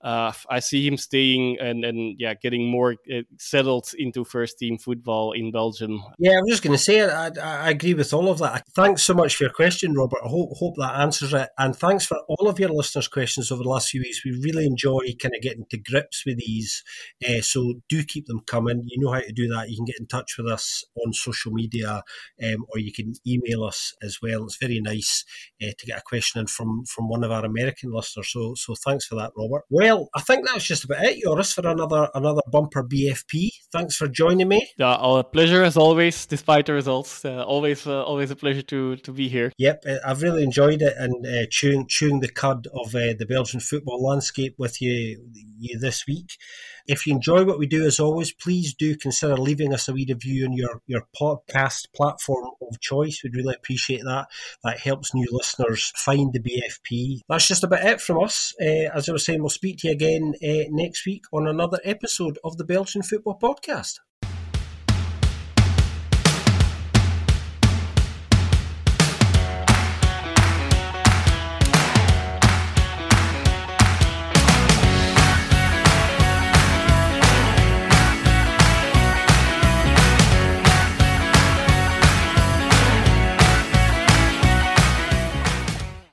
uh, I see him staying and, and yeah, getting more uh, settled into first team football in Belgium. Yeah, I'm just going to say I, I, agree with all of that. Thanks so much for your question, Robert. I hope, hope that answers it. And thanks for all of your listeners' questions over the last few weeks. We really enjoy kind of getting to grips with these. Uh, so do keep them coming. You know how to do that. You can get in touch with us on social media um, or you can email us as well. It's very nice uh, to get a question in from, from one of our American listeners. So, so thanks for that, Robert. Well, well, I think that's just about it, Joris, for another another bumper BFP. Thanks for joining me. Yeah, a pleasure as always, despite the results. Uh, always, uh, always a pleasure to to be here. Yep, I've really enjoyed it and uh, chewing chewing the cud of uh, the Belgian football landscape with you you this week. If you enjoy what we do, as always, please do consider leaving us a wee review on your, your podcast platform of choice. We'd really appreciate that. That helps new listeners find the BFP. That's just about it from us. Uh, as I was saying, we'll speak to you again uh, next week on another episode of the Belgian Football Podcast.